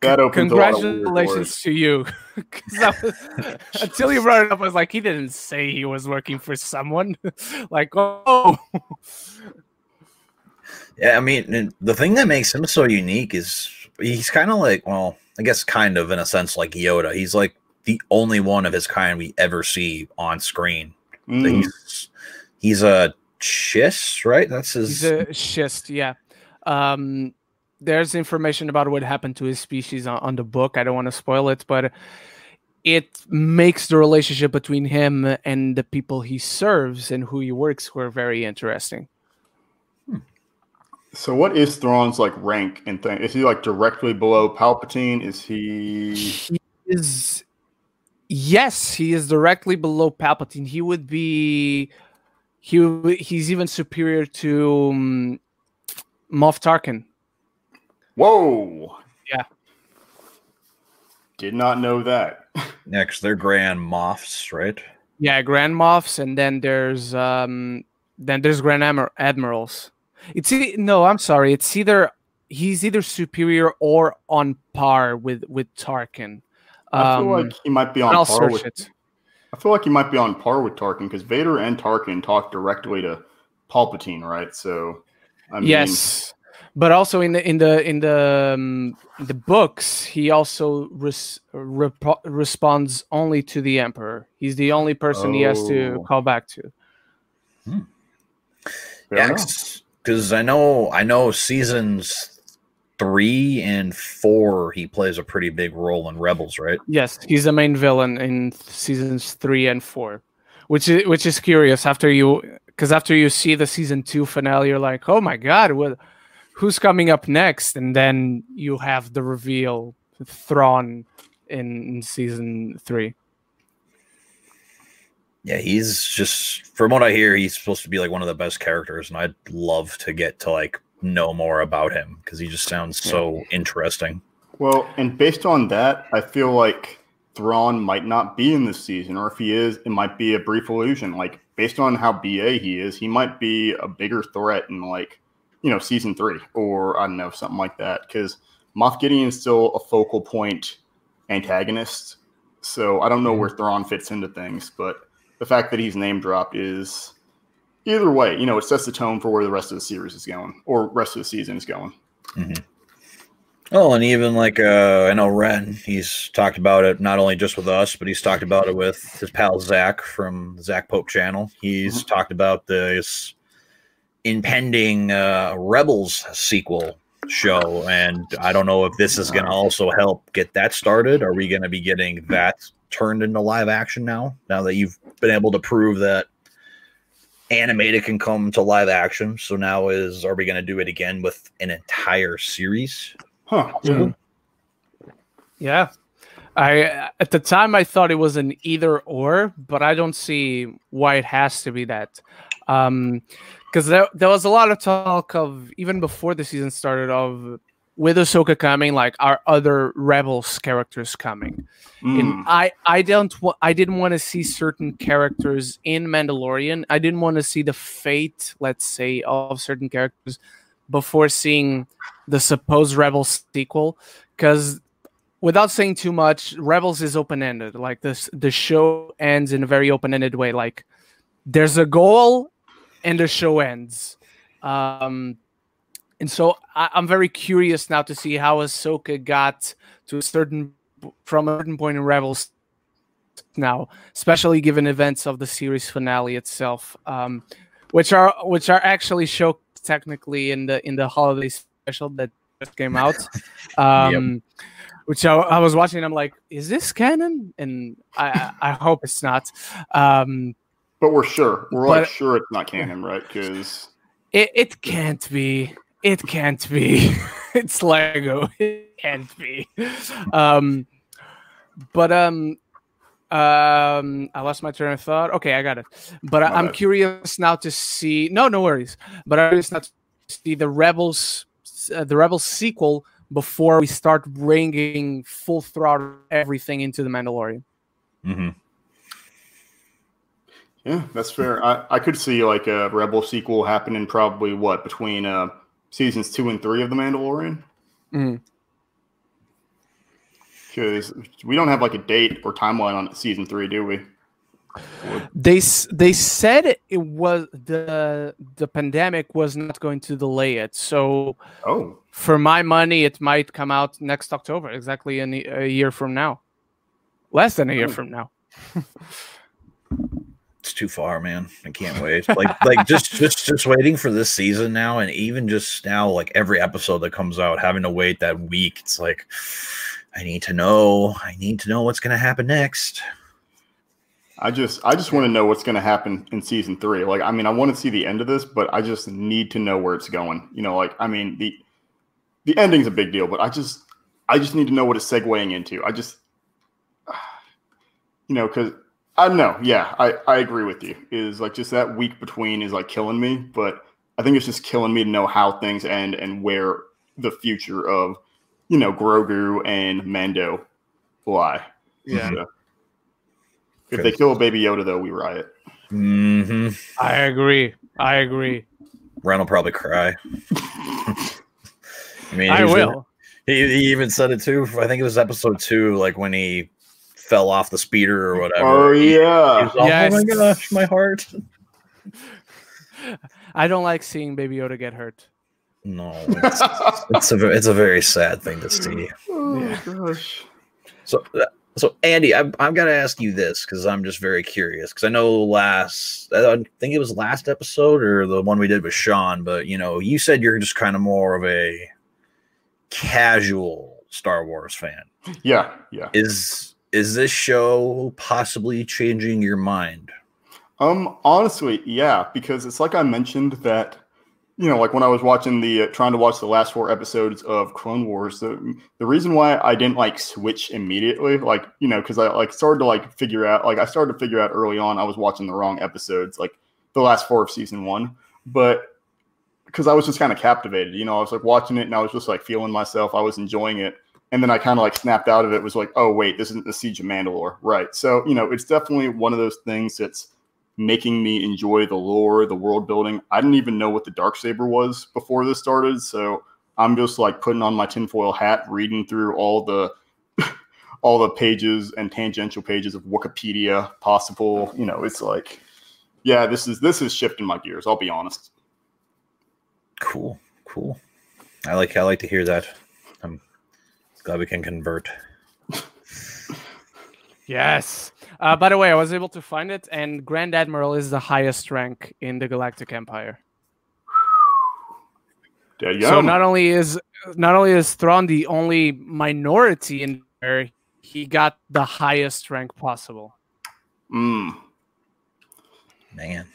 that opens a lot of weird Congratulations doors. to you. (laughs) 'Cause I was- (laughs) until you brought it up, I was like, he didn't say he was working for someone. (laughs) like, oh, Yeah, I mean, the thing that makes him so unique is he's kind of like, well, I guess kind of in a sense like Yoda. He's like the only one of his kind we ever see on screen. Mm. He's he's a chiss, right? That's his. he's a Chiss. Yeah. Um, there's information about what happened to his species on, on the book. I don't want to spoil it, but it makes the relationship between him and the people he serves and who he works for very interesting. So what is Thrawn's like rank and thing? Is he like directly below Palpatine? Is he he is yes he is directly below palpatine he would be he he's even superior to um, moff tarkin Whoa. Yeah. Did not know that. (laughs) Next, they're Grand Moffs, right? yeah grand moffs and then there's um then there's grand Admir- admirals it's e- no i'm sorry. It's either he's either superior or on par with with tarkin. I feel Um, like he might be on i'll par with it. I feel like he might be on par with Tarkin because Vader and Tarkin talk directly to Palpatine, right? So I mean, yes. But also in the in the in the um, the books he also res- repo- responds only to the emperor. He's the only person he has to Oh. call back to. Fair Yeah, enough. Because I know I know seasons three and four he plays a pretty big role in Rebels, right? yes he's the main villain in seasons 3 and 4 which is which is curious. After you because after you see the season 2 finale you're like oh my god what who's coming up next? And then you have the reveal Thrawn in, in season 3 Yeah, he's just from what I hear, he's supposed to be like one of the best characters, and I'd love to get to like know more about him because he just sounds so interesting. Well, and based on that, I feel like Thrawn might not be in this season, or if he is, it might be a brief illusion. Like based on how BA he is, he might be a bigger threat in like you know season three, or I don't know something like that. Because Moff Gideon is still a focal point antagonist, so I don't know mm-hmm. where Thrawn fits into things. But the fact that he's name dropped is either way, you know, it sets the tone for where the rest of the series is going, or rest of the season is going. Oh, and even like uh, I know Ren, he's talked about it not only just with us, but he's talked about it with his pal Zach from Zach Pope channel. He's talked about this impending uh, Rebels sequel show, and I don't know if this is going to also help get that started. Are we going to be getting that turned into live action now? Now that you've been able to prove that animated can come to live action, so now is are we going to do it again with an entire series? Huh? Mhm. Yeah. I at the time I thought it was an either or, but I don't see why it has to be that. Um because there, there was a lot of talk of even before the season started of with Ahsoka coming, like our other rebels characters coming. Mm. And I I don't wa- I didn't want to see certain characters in Mandalorian. I didn't want to see the fate, let's say, of certain characters before seeing the supposed Rebels sequel. Because without saying too much, Rebels is open ended. Like this, the show ends in a very open ended way. Like there's a goal, and the show ends. Um, and so I, I'm very curious now to see how Ahsoka got to a certain from a certain point in Rebels now, especially given events of the series finale itself, um, which are which are actually show technically in the in the holiday special that just came out. (laughs) Um, Which I, I was watching, I'm like, is this canon? And I I hope it's not. Um, But we're sure. We're like sure it's not canon, right? Because it it can't be. It can't be. (laughs) it's Lego. (laughs) It can't be. Um, but um, Um, I lost my train of thought. Okay, I got it. But I, I'm curious now to see. No, no worries. But I'm curious now to see the Rebels, uh, the Rebels sequel before we start bringing full throttle everything into the Mandalorian. Mm-hmm. Yeah, that's fair. I, I could see like a Rebel sequel happening probably what between uh seasons two and three of The Mandalorian Mhm. because we don't have like a date or timeline on season three, do we? They they said it was the the pandemic was not going to delay it. So Oh, for my money, it might come out next October, exactly in a a year from now, less than a year Oh. from now. (laughs) It's too far, man. I can't wait. Like, like just, (laughs) just, just waiting for this season now, and even just now, like every episode that comes out, having to wait that week. It's like, I need to know. I need to know what's gonna happen next. I just I just want to know what's going to happen in season three. Like, I mean, I want to see the end of this, but I just need to know where it's going. You know, like I mean the the ending's a big deal, but I just I just need to know what it's segueing into. I just (sighs) you know because I don't know. Yeah, I I agree with you. Is like just that week between is like killing me, but I think it's just killing me to know how things end and where the future of you know Grogu and Mando lie. Yeah. So, if they kill a baby Yoda, though, we riot. hmm I agree. I agree. Ren will probably cry. (laughs) I mean, I he was- will. He, he even said it too. I think it was episode two, like when he fell off the speeder or whatever. Oh He- he yeah, was all, Oh my gosh, my heart. (laughs) (laughs) I don't like seeing Baby Yoda get hurt. No, it's, it's a it's a very sad thing to see. oh Yeah. gosh. So, uh, so Andy, I've, I've got to ask you this because I'm just very curious. Because I know last, I think it was last episode or the one we did with Sean, but you know, you said you're just kind of more of a casual Star Wars fan. Yeah, yeah. Is is this show possibly changing your mind? Um, honestly, yeah, because it's like I mentioned that, you know, like when I was watching the uh, trying to watch the last four episodes of Clone Wars, the the reason why I didn't like switch immediately, like you know, because I like started to like figure out, like I started to figure out early on, I was watching the wrong episodes, like the last four of season one, but because I was just kind of captivated, you know, I was like watching it and I was just like feeling myself, I was enjoying it. And then I kind of like snapped out of it. Was like, oh wait, this isn't the Siege of Mandalore, right? So you know, it's definitely one of those things that's making me enjoy the lore, the world building. I didn't even know what the dark saber was before this started, so I'm just like putting on my tinfoil hat, reading through all the (laughs) all the pages and tangential pages of Wikipedia possible. You know, it's like, yeah, this is this is shifting my gears. I'll be honest. Cool, cool. I like I like to hear that. I'm glad we can convert. Yes. Uh, by the way, I was able to find it, and Grand Admiral is the highest rank in the Galactic Empire. There you So not only is not only is Thrawn the only minority in there, he got the highest rank possible. Mm. Man,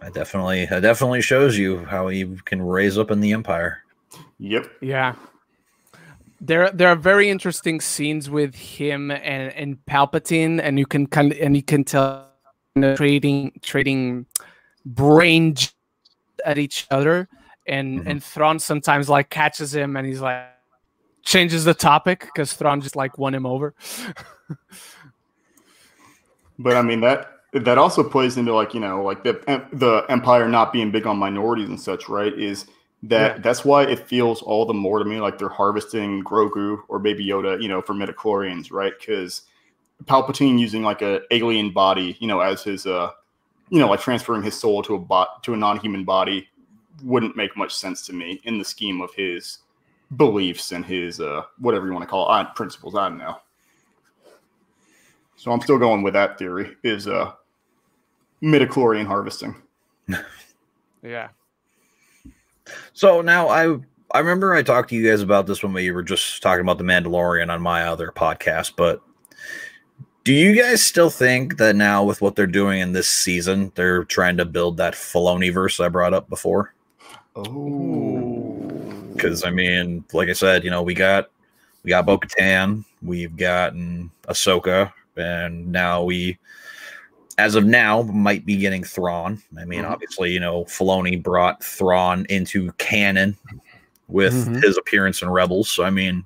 that definitely that definitely shows you how he can raise up in the empire. Yep. Yeah. There, there are very interesting scenes with him and, and Palpatine, and you can kind of, and you can tell you know, trading trading brain at each other, and Mhm. and Thrawn sometimes like catches him, and he's like changes the topic because Thrawn just like won him over. (laughs) But I mean that that also plays into like you know like the the empire not being big on minorities and such, right? Is that Yeah. that's why it feels all the more to me like they're harvesting Grogu or Baby Yoda, you know, for midichlorians, right? Because Palpatine using like a alien body, you know, as his uh, you know, like transferring his soul to a bot to a non-human body wouldn't make much sense to me in the scheme of his beliefs and his uh whatever you want to call it, principles. I don't know. So I'm still going with that theory is uh midichlorian harvesting. (laughs) yeah. So now I I remember I talked to you guys about this when we were just talking about the Mandalorian on my other podcast, but do you guys still think that now with what they're doing in this season, they're trying to build that Filoni verse I brought up before? Oh. Because I mean, like I said, you know, we got we got Bo Katan, we've gotten Ahsoka, and now we, as of now, might be getting Thrawn. I mean, Mhm. obviously, you know, Filoni brought Thrawn into canon with Mhm. his appearance in Rebels. So, I mean,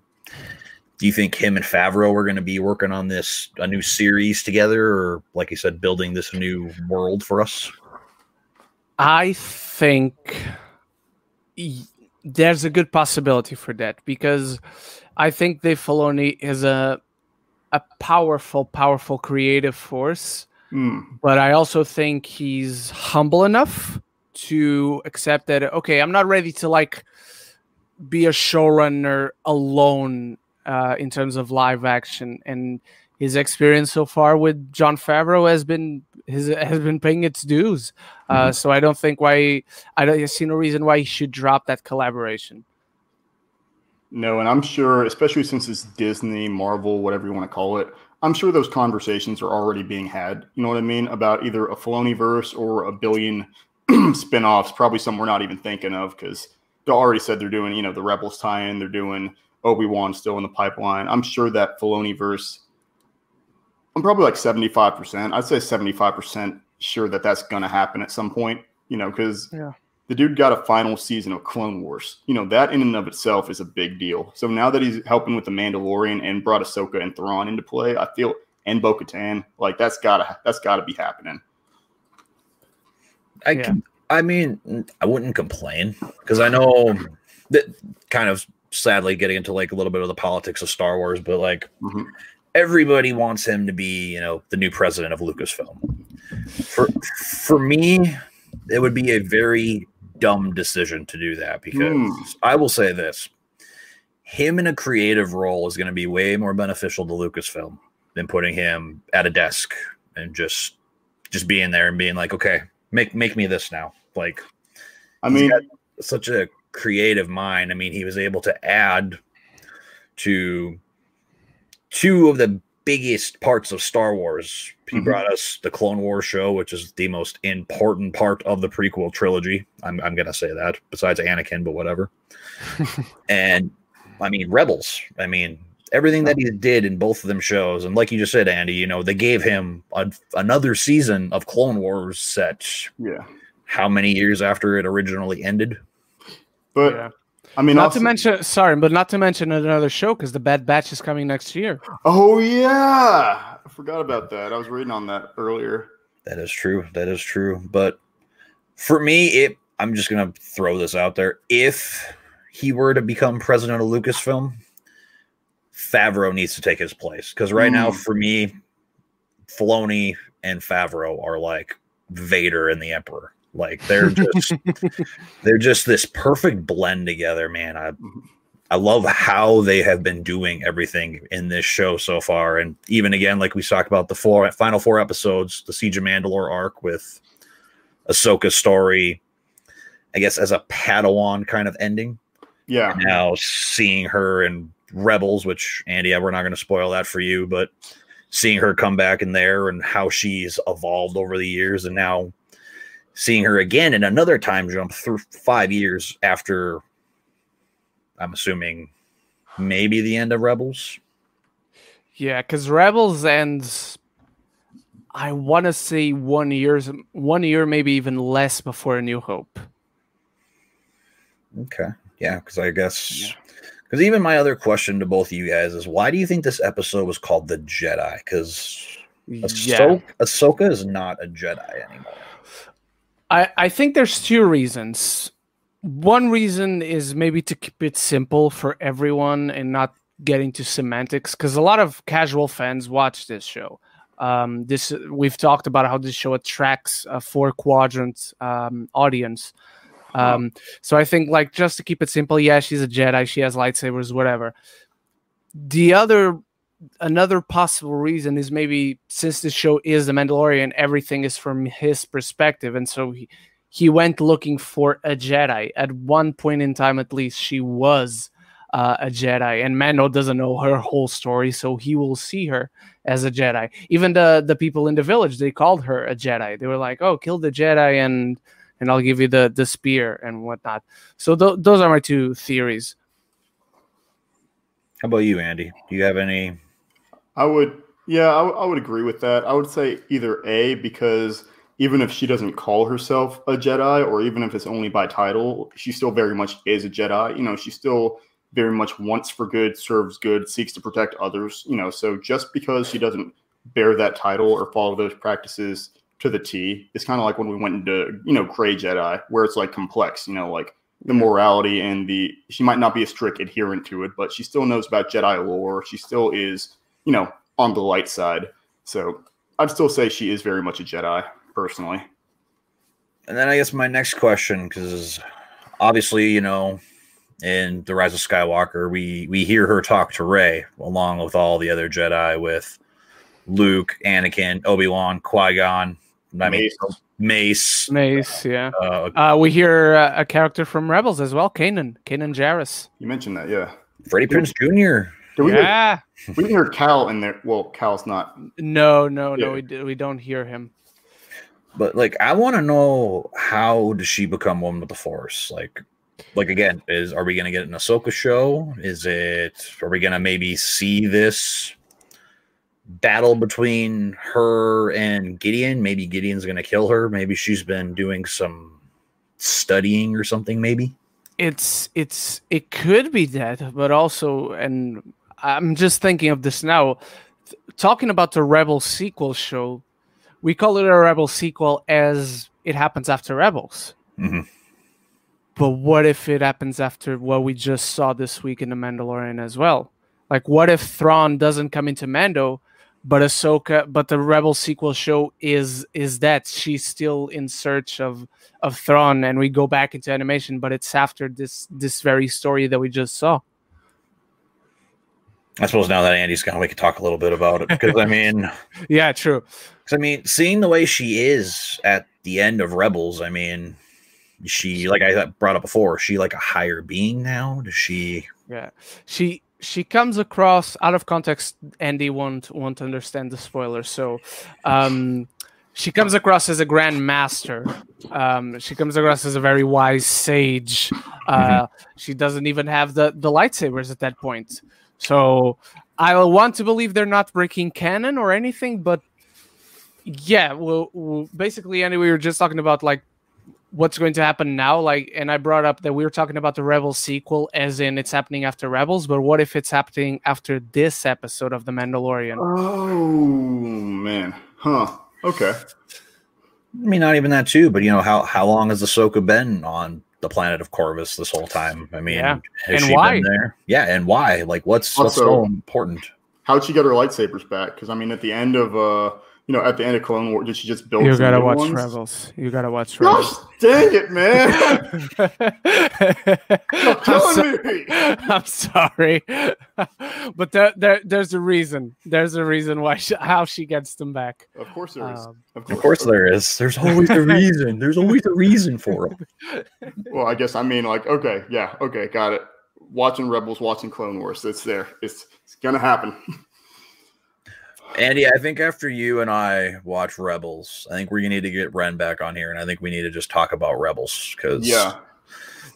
do you think him and Favreau are going to be working on this a new series together, or like you said, building this new world for us? I think there's a good possibility for that because I think Dave Filoni is a a powerful, powerful creative force, Hmm. but I also think he's humble enough to accept that. Okay, I'm not ready to like be a showrunner alone uh, in terms of live action, and his experience so far with Jon Favreau has been his has been paying its dues. Uh, so I don't think why I don't I see no reason why he should drop that collaboration. No, and I'm sure, especially since it's Disney, Marvel, whatever you want to call it, I'm sure those conversations are already being had. You know what I mean? About either a Filoni verse or a billion (clears throat) spin-offs, probably some we're not even thinking of because they already said they're doing, you know, the Rebels tie-in, they're doing Obi-Wan still in the pipeline. I'm sure that Filoni verse, I'm probably like 75%. I'd say 75% sure that that's going to happen at some point, you know, because Yeah. The dude got a final season of Clone Wars. You know, that in and of itself is a big deal. So now that he's helping with the Mandalorian and brought Ahsoka and Thrawn into play, I feel and Bo Katan, like that's gotta that's gotta be happening. I Yeah. can, I mean, I wouldn't complain because I know that kind of sadly getting into like a little bit of the politics of Star Wars, but like Mhm. everybody wants him to be, you know, the new president of Lucasfilm. For for me, it would be a very dumb decision to do that because Hmm. I will say this. Him in a creative role is going to be way more beneficial to Lucasfilm than putting him at a desk and just just being there and being like, okay, make make me this now. Like I mean, such a creative mind. I mean, he was able to add to two of the biggest parts of Star Wars. He Mhm. brought us the Clone Wars show, which is the most important part of the prequel trilogy. I'm, I'm going to say that, besides Anakin, but whatever. (laughs) and I mean, Rebels. I mean, everything that he did in both of them shows. And like you just said, Andy, you know, they gave him a, another season of Clone Wars set yeah. how many years after it originally ended. But Yeah. I mean, not also- to mention, sorry, but not to mention another show because the Bad Batch is coming next year. Oh yeah, I forgot about that. I was reading on that earlier. That is true. That is true. But for me, it I'm just gonna throw this out there. If he were to become president of Lucasfilm, Favreau needs to take his place. Because right now, Mm. for me, Filoni and Favreau are like Vader and the Emperor. Like they're just (laughs) they're just this perfect blend together, man. I I love how they have been doing everything in this show so far, and even again, like we talked about the four final four episodes, the Siege of Mandalore arc with Ahsoka's story, I guess as a Padawan kind of ending. Yeah, Now seeing her in Rebels, which Andy, we're not going to spoil that for you, but seeing her come back in there and how she's evolved over the years, and now seeing her again in another time jump through five years after I'm assuming maybe the end of Rebels. Yeah, because Rebels ends. I want to say one years, one year, maybe even less before A New Hope. Okay. Yeah, because I guess because even my other question to both of you guys is why do you think this episode was called the Jedi? Because Yeah, Ahsoka, Ahsoka is not a Jedi anymore. I I think there's two reasons. One reason is maybe to keep it simple for everyone and not get into semantics, because a lot of casual fans watch this show. Um, this we've talked about how this show attracts a four quadrant um, audience. Um, so I think like just to keep it simple, yeah, she's a Jedi, she has lightsabers, whatever. The other another possible reason is maybe since the show is the Mandalorian, everything is from his perspective, and so he he went looking for a Jedi. At one point in time, at least, she was uh, a Jedi, and Mando doesn't know her whole story, so he will see her as a Jedi. Even the the people in the village they called her a Jedi. They were like, "Oh, kill the Jedi and." And I'll give you the the spear and whatnot. So th- those are my two theories. How about you, Andy? Do you have any? I would Yeah, I, w- I would agree with that. I would say either A, because even if she doesn't call herself a Jedi, or even if it's only by title, she still very much is a Jedi. You know, she still very much wants for good, serves good, seeks to protect others. You know, so just because she doesn't bear that title or follow those practices to the T, it's kind of like when we went into, you know, Gray Jedi, where it's like complex, you know, like the morality and the she might not be a strict adherent to it, but she still knows about Jedi lore. She still is, you know, on the light side. So I'd still say she is very much a Jedi, personally. And then I guess my next question, because obviously, you know, in the Rise of Skywalker, we we hear her talk to Rey along with all the other Jedi, with Luke, Anakin, Obi Wan, Qui Gon. I mean, Mace. Mace. Mace, yeah. Uh, Uh, we hear uh, a character from Rebels as well, Kanan, Kanan Jarrus. You mentioned that, yeah. Freddie Prinze Jr. Did we, hear, Yeah. we didn't hear Cal in there. Well, Cal's not. No, no, no. We d- we don't hear him. But like, I want to know how does she become one with the Force? Like, like again, is are we gonna get an Ahsoka show? Is it? Are we gonna maybe see this battle between her and Gideon? Maybe Gideon's gonna kill her. Maybe she's been doing some studying or something. Maybe. It's it's it could be that, but also, and I'm just thinking of this now. Th- Talking about the Rebel sequel show, we call it a Rebel sequel as it happens after Rebels. Mhm. But what if it happens after what we just saw this week in The Mandalorian as well? Like, what if Thrawn doesn't come into Mando, but Ahsoka, but the Rebel sequel show is is that she's still in search of of Thrawn, and we go back into animation, but it's after this this very story that we just saw. I suppose now that Andy's gone, we could talk a little bit about it because I (laughs) mean, Yeah, true. 'cause I mean, seeing the way she is at the end of Rebels, I mean, she like I brought up before, she like a higher being now? Does she? Yeah, she she comes across out of context. Andy won't won't understand the spoiler, so um, she comes across as a grand master. Um, she comes across as a very wise sage. Uh, She doesn't even have the the lightsabers at that point. So I want to believe they're not breaking canon or anything, but yeah, well, well basically, anyway, we were just talking about like what's going to happen now like and i brought up that we were talking about the rebels sequel as in it's happening after rebels but what if it's happening after this episode of the mandalorian Oh, man. Huh. Okay. I mean, not even that too, but you know how how long has Ahsoka been on the planet of Corvus this whole time? I mean, Yeah. has And she why? been there? Yeah, and why? Like, what's what's so important? How'd she get her lightsabers back? Because, I mean, at the end of, uh, you know, at the end of Clone War, did she just build you gotta watch ones? rebels you gotta watch Rebels. Gosh, rebels dang it, man. (laughs) I'm, killing so- me. (laughs) I'm sorry (laughs) but there, there there's a reason there's a reason why she, how she gets them back Of course there is. Um, of Of course, there is. There's always a reason. There's always a reason for it. Well, I guess I mean like okay, yeah, okay, got it. Watching Rebels, watching Clone Wars, it's there. It's it's gonna happen. Andy, I think after you and I watch Rebels, I think we need to get Ren back on here, and I think we need to just talk about Rebels because Yeah,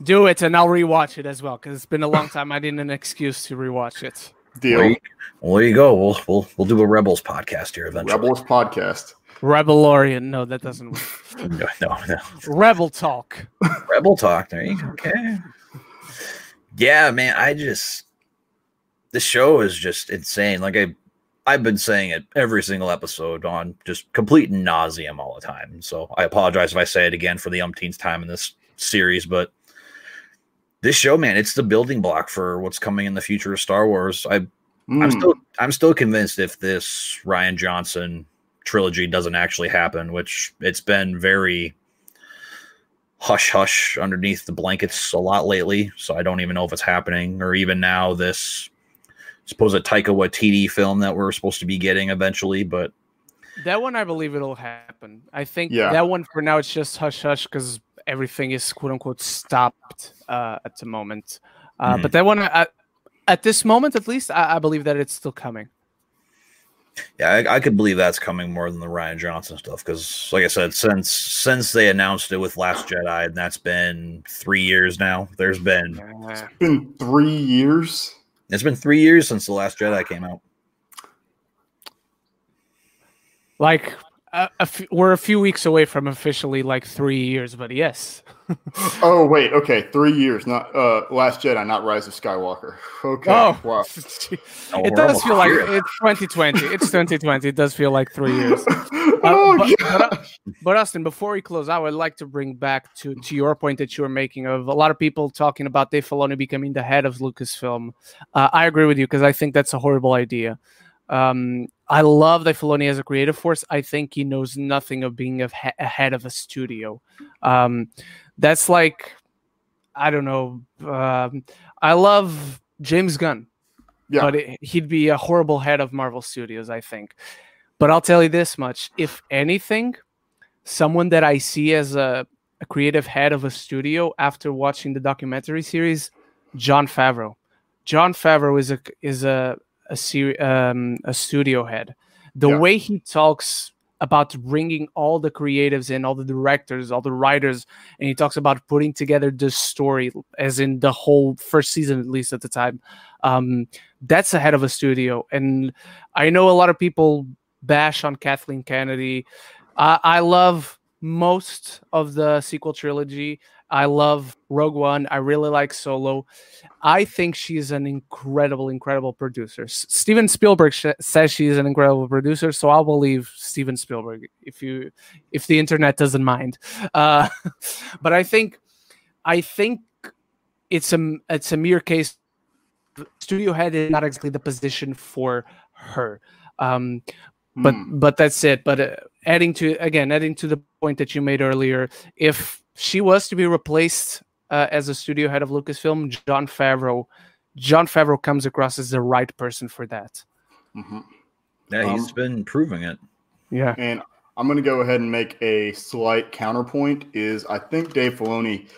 do it and i'll rewatch it as well because it's been a long time i didn't an excuse to rewatch it deal. Well, there you go. We'll we'll we'll do a Rebels podcast here eventually. Rebels podcast. rebelorian no that doesn't work (laughs) No, no, no. rebel talk Rebel talk. There you go. Okay. Yeah, man. I just the show is just insane. Like I, I've been saying it every single episode on just complete nauseum all the time. So I apologize if I say it again for the umpteenth time in this series, but this show, man, it's the building block for what's coming in the future of Star Wars. I I'm Mm, still I'm still convinced if this Rian Johnson trilogy doesn't actually happen, which it's been very hush hush underneath the blankets a lot lately, so I don't even know if it's happening or even now this suppose a Taika Waititi film that we're supposed to be getting eventually, but That one, I believe it'll happen. I think Yeah. that one for now it's just hush hush because everything is quote unquote stopped uh, at the moment. Uh, Mhm. But that one, I, at this moment at least, I, I believe that it's still coming. yeah, I, I could believe that's coming more than the Rian Johnson stuff because, like I said, since since they announced it with Last Jedi, and that's been three years now. There's been Uh, been three years. It's been three years since the Last Jedi came out. Like a, a f- we're a few weeks away from officially like three years, but yes. (laughs) oh wait, okay, three years, not uh, Last Jedi, not Rise of Skywalker. (laughs) Okay, Oh, wow. Oh, (laughs) it does feel like it's 2020. It's 2020. It does feel like three years. oh, but- gosh. But Austin, before we close, I would like to bring back to to your point that you were making of a lot of people talking about Dave Filoni becoming the head of Lucasfilm. Uh, I agree with you because I think that's a horrible idea. Um, I love that Filoni as a creative force. I think he knows nothing of being a, a head of a studio. Um, that's like, I don't know. Um, I love James Gunn Yeah. but it, he'd be a horrible head of Marvel Studios, I think. But I'll tell you this much: if anything, someone that I see as a, a creative head of a studio after watching the documentary series, Jon Favreau. Jon Favreau is a is a a, um, a studio head. The Yeah. way he talks about bringing all the creatives in, all the directors, all the writers, and he talks about putting together the story, as in the whole first season, at least at the time. Um, that's ahead of a studio. And I know a lot of people bash on Kathleen Kennedy. I I love most of the sequel trilogy. I love Rogue One. I really like Solo. I think she's an incredible, incredible producer. S- Steven Spielberg sh- says she's an incredible producer, so I'll believe Steven Spielberg if you if the internet doesn't mind. (laughs) Uh, but I think I think it's a it's a mere case studio head is not exactly the position for her. Um, but Hmm. but that's it. But uh, adding to again, adding to the point that you made earlier, if she was to be replaced uh, as a studio head of Lucasfilm, Jon Favreau, Jon Favreau comes across as the right person for that. Mhm. Yeah, he's Um, been proving it. Yeah. And I'm going to go ahead and make a slight counterpoint. Is I think Dave Filoni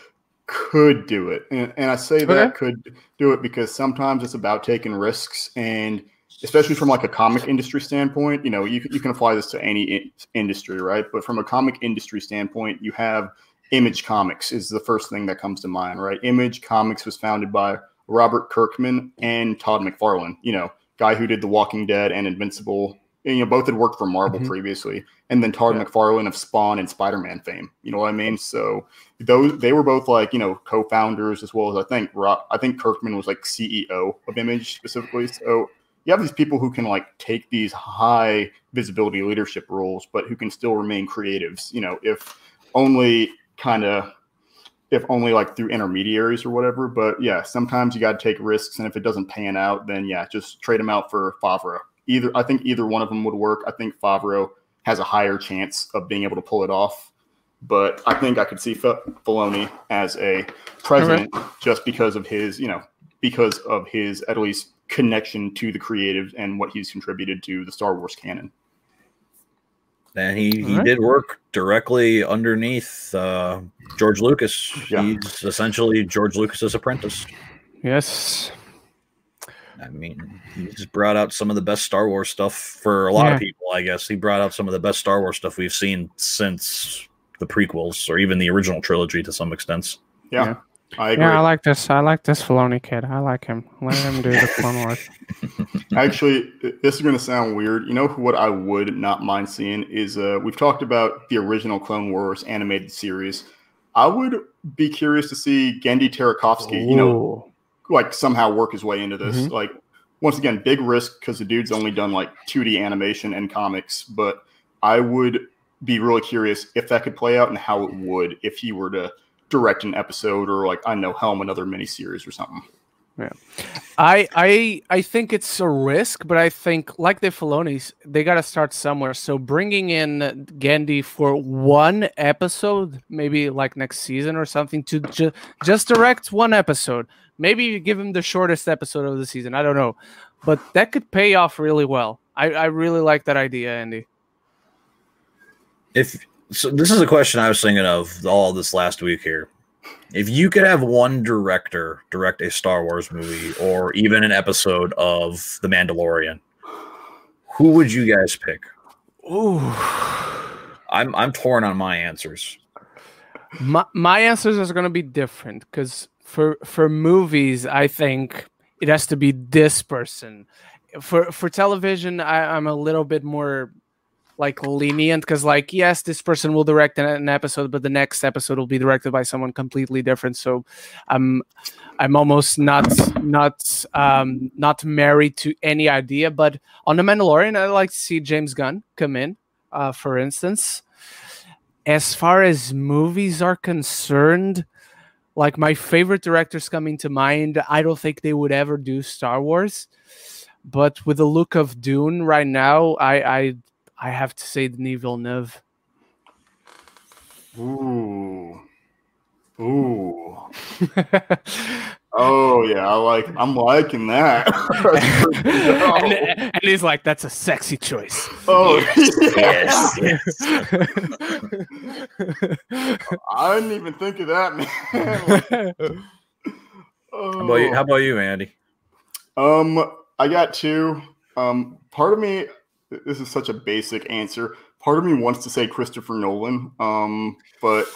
could do it, and, and I say that Okay. could do it because sometimes it's about taking risks, and especially from like a comic industry standpoint, you know, you can- you can apply this to any in- industry, right? But from a comic industry standpoint, you have Image Comics is the first thing that comes to mind, right? Image Comics was founded by Robert Kirkman and Todd McFarlane, you know, guy who did The Walking Dead and Invincible. And, you know, both had worked for Marvel Mhm. previously, and then Todd Yeah. McFarlane of Spawn and Spider-Man fame. You know what I mean? So those they were both like you know co-founders as well as I think Rob, I think Kirkman was like CEO of Image specifically. So you have these people who can like take these high visibility leadership roles, but who can still remain creatives. You know, if only kind of if only like through intermediaries or whatever. But yeah, sometimes you got to take risks, and if it doesn't pan out, then yeah, just trade them out for Favreau. Either I think either one of them would work. I think Favreau has a higher chance of being able to pull it off. But I think I could see F- Filoni as a president just because of his, you know, because of his at least connection to the creative and what he's contributed to the Star Wars canon. And he, he Alright. did work directly underneath uh, George Lucas. Yeah. He's essentially George Lucas's apprentice. Yes. I mean, he's brought out some of the best Star Wars stuff for a lot Yeah. of people, I guess. He brought out some of the best Star Wars stuff we've seen since the prequels or even the original trilogy to some extent. Yeah, Yeah. I agree. Yeah, I like this. I like this Filoni kid. I like him. Let him do the Clone Wars. (laughs) Actually, this is going to sound weird. You know what I would not mind seeing is uh, we've talked about the original Clone Wars animated series. I would be curious to see Genndy Tartakovsky, you know, like somehow work his way into this. Mhm. Like once again, big risk because the dude's only done like 2D animation and comics. But I would be really curious if that could play out and how it would if he were to direct an episode or like I know helm another miniseries or something. Yeah, I I I think it's a risk, but I think like the Filoni's, they got to start somewhere. So bringing in Genndy for one episode, maybe like next season or something, to ju- just direct one episode. Maybe you give him the shortest episode of the season. I don't know, but that could pay off really well. I I really like that idea, Andy. If so, this is a question I was thinking of all this last week here. If you could have one director direct a Star Wars movie or even an episode of The Mandalorian, who would you guys pick? Ooh. I'm I'm torn on my answers. My my answers are going to be different because for for movies, I think it has to be this person. For for television, I, I'm a little bit more like lenient because like yes this person will direct an, an, episode but the next episode will be directed by someone completely different. So i'm i'm almost not not um not married to any idea but on the mandalorian i like to see james gunn come in uh for instance. As far as movies are concerned like my favorite directors coming to mind. I don't think they would ever do star wars but with the look of dune right now i i I have to say Denis Villeneuve. Ooh. (laughs) Ooh. oh yeah, I like I'm liking that. (laughs) and, (laughs) and, he's like, that's a sexy choice. Oh yes. yes. I didn't even think of that, man. oh. how, about you, how about you, Andy? Um, I got two. Um, part of me this is such a basic answer. Part of me wants to say Christopher Nolan, um, but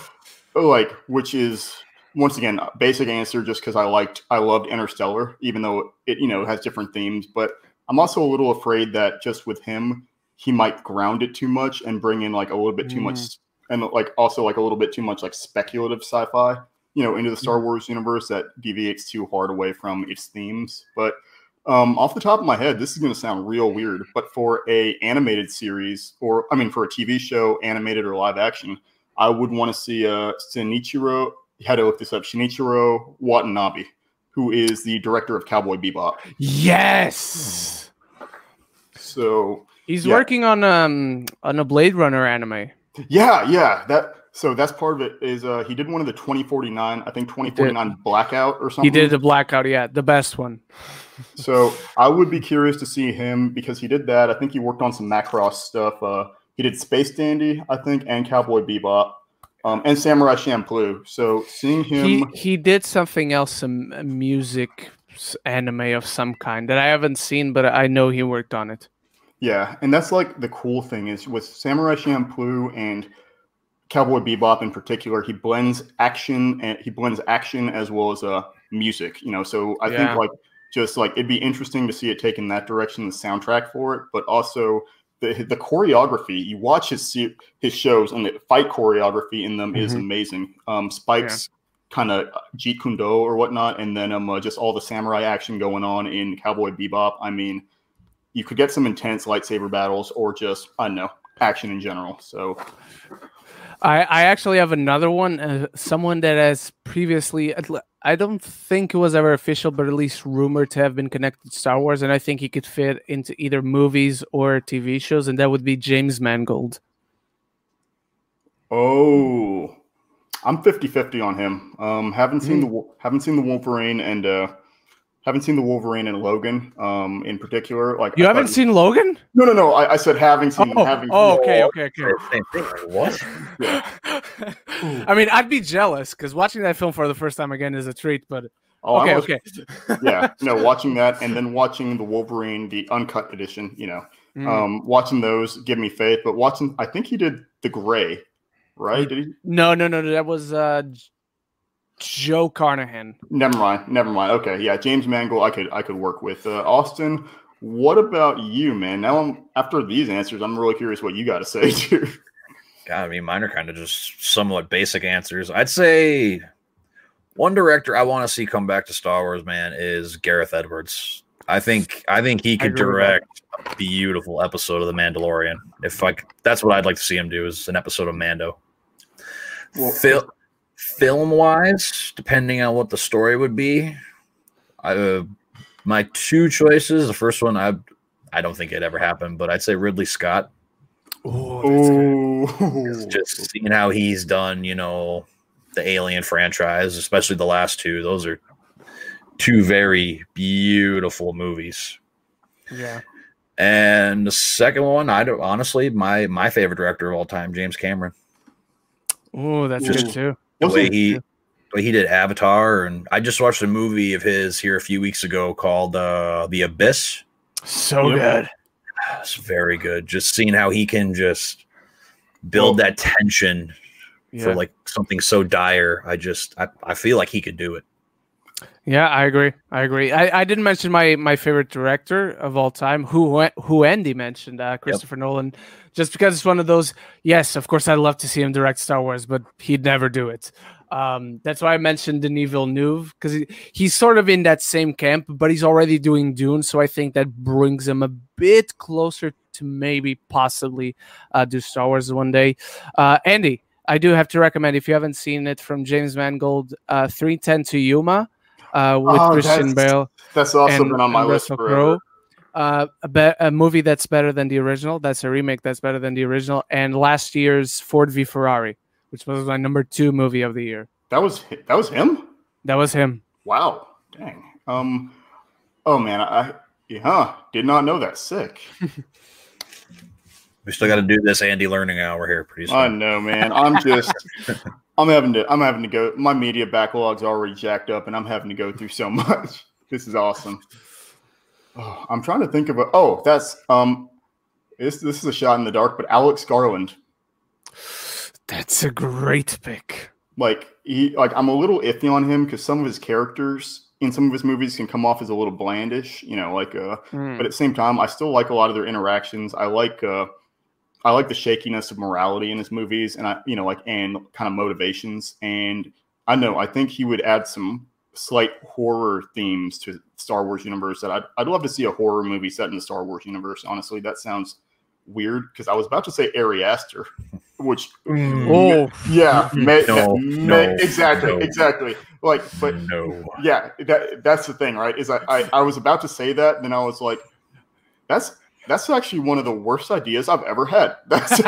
oh, like, which is once again basic answer, just because I liked, I loved Interstellar, even though it you know has different themes. But I'm also a little afraid that just with him, he might ground it too much and bring in like a little bit too mm. much, and like also like a little bit too much like speculative sci-fi, you know, into the Star Wars universe that deviates too hard away from its themes. But um, off the top of my head, this is going to sound real weird, but for a animated series, or I mean, for a TV show, animated or live action, I would want to see uh, Shinichiro. Had to look this up. Shinichiro Watanabe, who is the director of Cowboy Bebop. Yes. So he's yeah. working on um on a Blade Runner anime. Yeah, yeah. That so that's part of it. Is uh he did one of the 2049, I think 2049 Blackout or something. He did the Blackout, yeah, the best one so I would be curious to see him because he did that. I think he worked on some Macross stuff. Uh, he did Space Dandy, I think, and Cowboy Bebop, um, and Samurai Champloo. So seeing him, he he did something else, some music anime of some kind that I haven't seen, but I know he worked on it. Yeah, and that's like the cool thing is with Samurai Champloo and Cowboy Bebop in particular, he blends action and he blends action as well as uh music. You know, so I yeah. think like just like it'd be interesting to see it take in that direction, the soundtrack for it, but also the the choreography. You watch his his shows and the fight choreography in them mm-hmm. is amazing. Um, Spike's yeah. kind of Jeet Kune Do or whatnot, and then um, uh, just all the samurai action going on in Cowboy Bebop. I mean, you could get some intense lightsaber battles or just I don't know action in general. So I, I actually have another one. Uh, someone that has previously, I don't think it was ever official, but at least rumored to have been connected to Star Wars, and I think he could fit into either movies or TV shows, and that would be James Mangold. Oh, I'm 50-50 on him. Um, haven't seen mm. the haven't seen the Wolverine, and uh, haven't seen the Wolverine and Logan um, in particular. Like you I haven't seen Logan? No, no, no. I, I said having seen. Oh, having oh okay, okay, okay. Same thing. What? (laughs) yeah. I mean, I'd be jealous because watching that film for the first time again is a treat. But oh, okay, was, okay. (laughs) yeah, no, watching that and then watching the Wolverine, the uncut edition. You know, mm. um, watching those give me faith. But watching, I think he did the Grey, right? Did he? No, no, no. That was uh, Joe Carnahan. Never mind. Never mind. Okay, yeah, James Mangold. I could I could work with uh, Austin. What about you, man? Now, I'm, after these answers, I'm really curious what you got to say (laughs) too. God, I mean, mine are kind of just somewhat basic answers. I'd say one director I want to see come back to Star Wars, man, is Gareth Edwards. I think I think he could direct a beautiful episode of The Mandalorian. If like that's what I'd like to see him do is an episode of Mando. Well, Phil, film wise, depending on what the story would be, I, uh, my two choices. The first one, I I don't think it ever happened, but I'd say Ridley Scott. Oh, just seeing how he's done, you know, the Alien franchise, especially the last two. Those are two very beautiful movies. Yeah. And the second one, I don't honestly my my favorite director of all time, James Cameron. Oh, that's just, good too the way he the way he did Avatar, and I just watched a movie of his here a few weeks ago called uh, The Abyss. So good. (sighs) It's very good. Just seeing how he can just build well, that tension yeah. for like something so dire. I just I, I feel like he could do it. Yeah, I agree. I agree. I, I didn't mention my my favorite director of all time, who who Andy mentioned, uh, Christopher yep. Nolan, just because it's one of those. Yes, of course, I'd love to see him direct Star Wars, but he'd never do it. Um, that's why I mentioned Denis Villeneuve because he, he's sort of in that same camp, but he's already doing Dune, so I think that brings him a bit closer to maybe possibly uh, do Star Wars one day. Uh, Andy, I do have to recommend if you haven't seen it from James Mangold, uh, 310 to Yuma uh, with oh, Christian Bale. That's also and, been on my list forever. Uh, a, be- a movie that's better than the original. That's a remake that's better than the original. And last year's Ford v Ferrari, which was my number two movie of the year. That was that was him. That was him. Wow, dang. Um, oh man, I yeah, did not know that. Sick. (laughs) we still got to do this Andy learning hour here pretty soon. I know, man. I'm just (laughs) I'm having to I'm having to go. My media backlog's already jacked up, and I'm having to go through so (laughs) much. This is awesome. Oh, I'm trying to think of a. Oh, that's um, this this is a shot in the dark, but Alex Garland. That's a great pick. Like he, like I'm a little iffy on him because some of his characters in some of his movies can come off as a little blandish, you know, like uh. Mm. But at the same time, I still like a lot of their interactions. I like uh I like the shakiness of morality in his movies, and I, you know, like and kind of motivations. And I know I think he would add some slight horror themes to Star Wars universe. That I'd, I'd love to see a horror movie set in the Star Wars universe. Honestly, that sounds weird because I was about to say Ari Aster, which mm. oh yeah, may, no, may, no, exactly, no. exactly. Like, but no, yeah, that that's the thing, right? Is I, I I was about to say that, then I was like, that's that's actually one of the worst ideas I've ever had. That's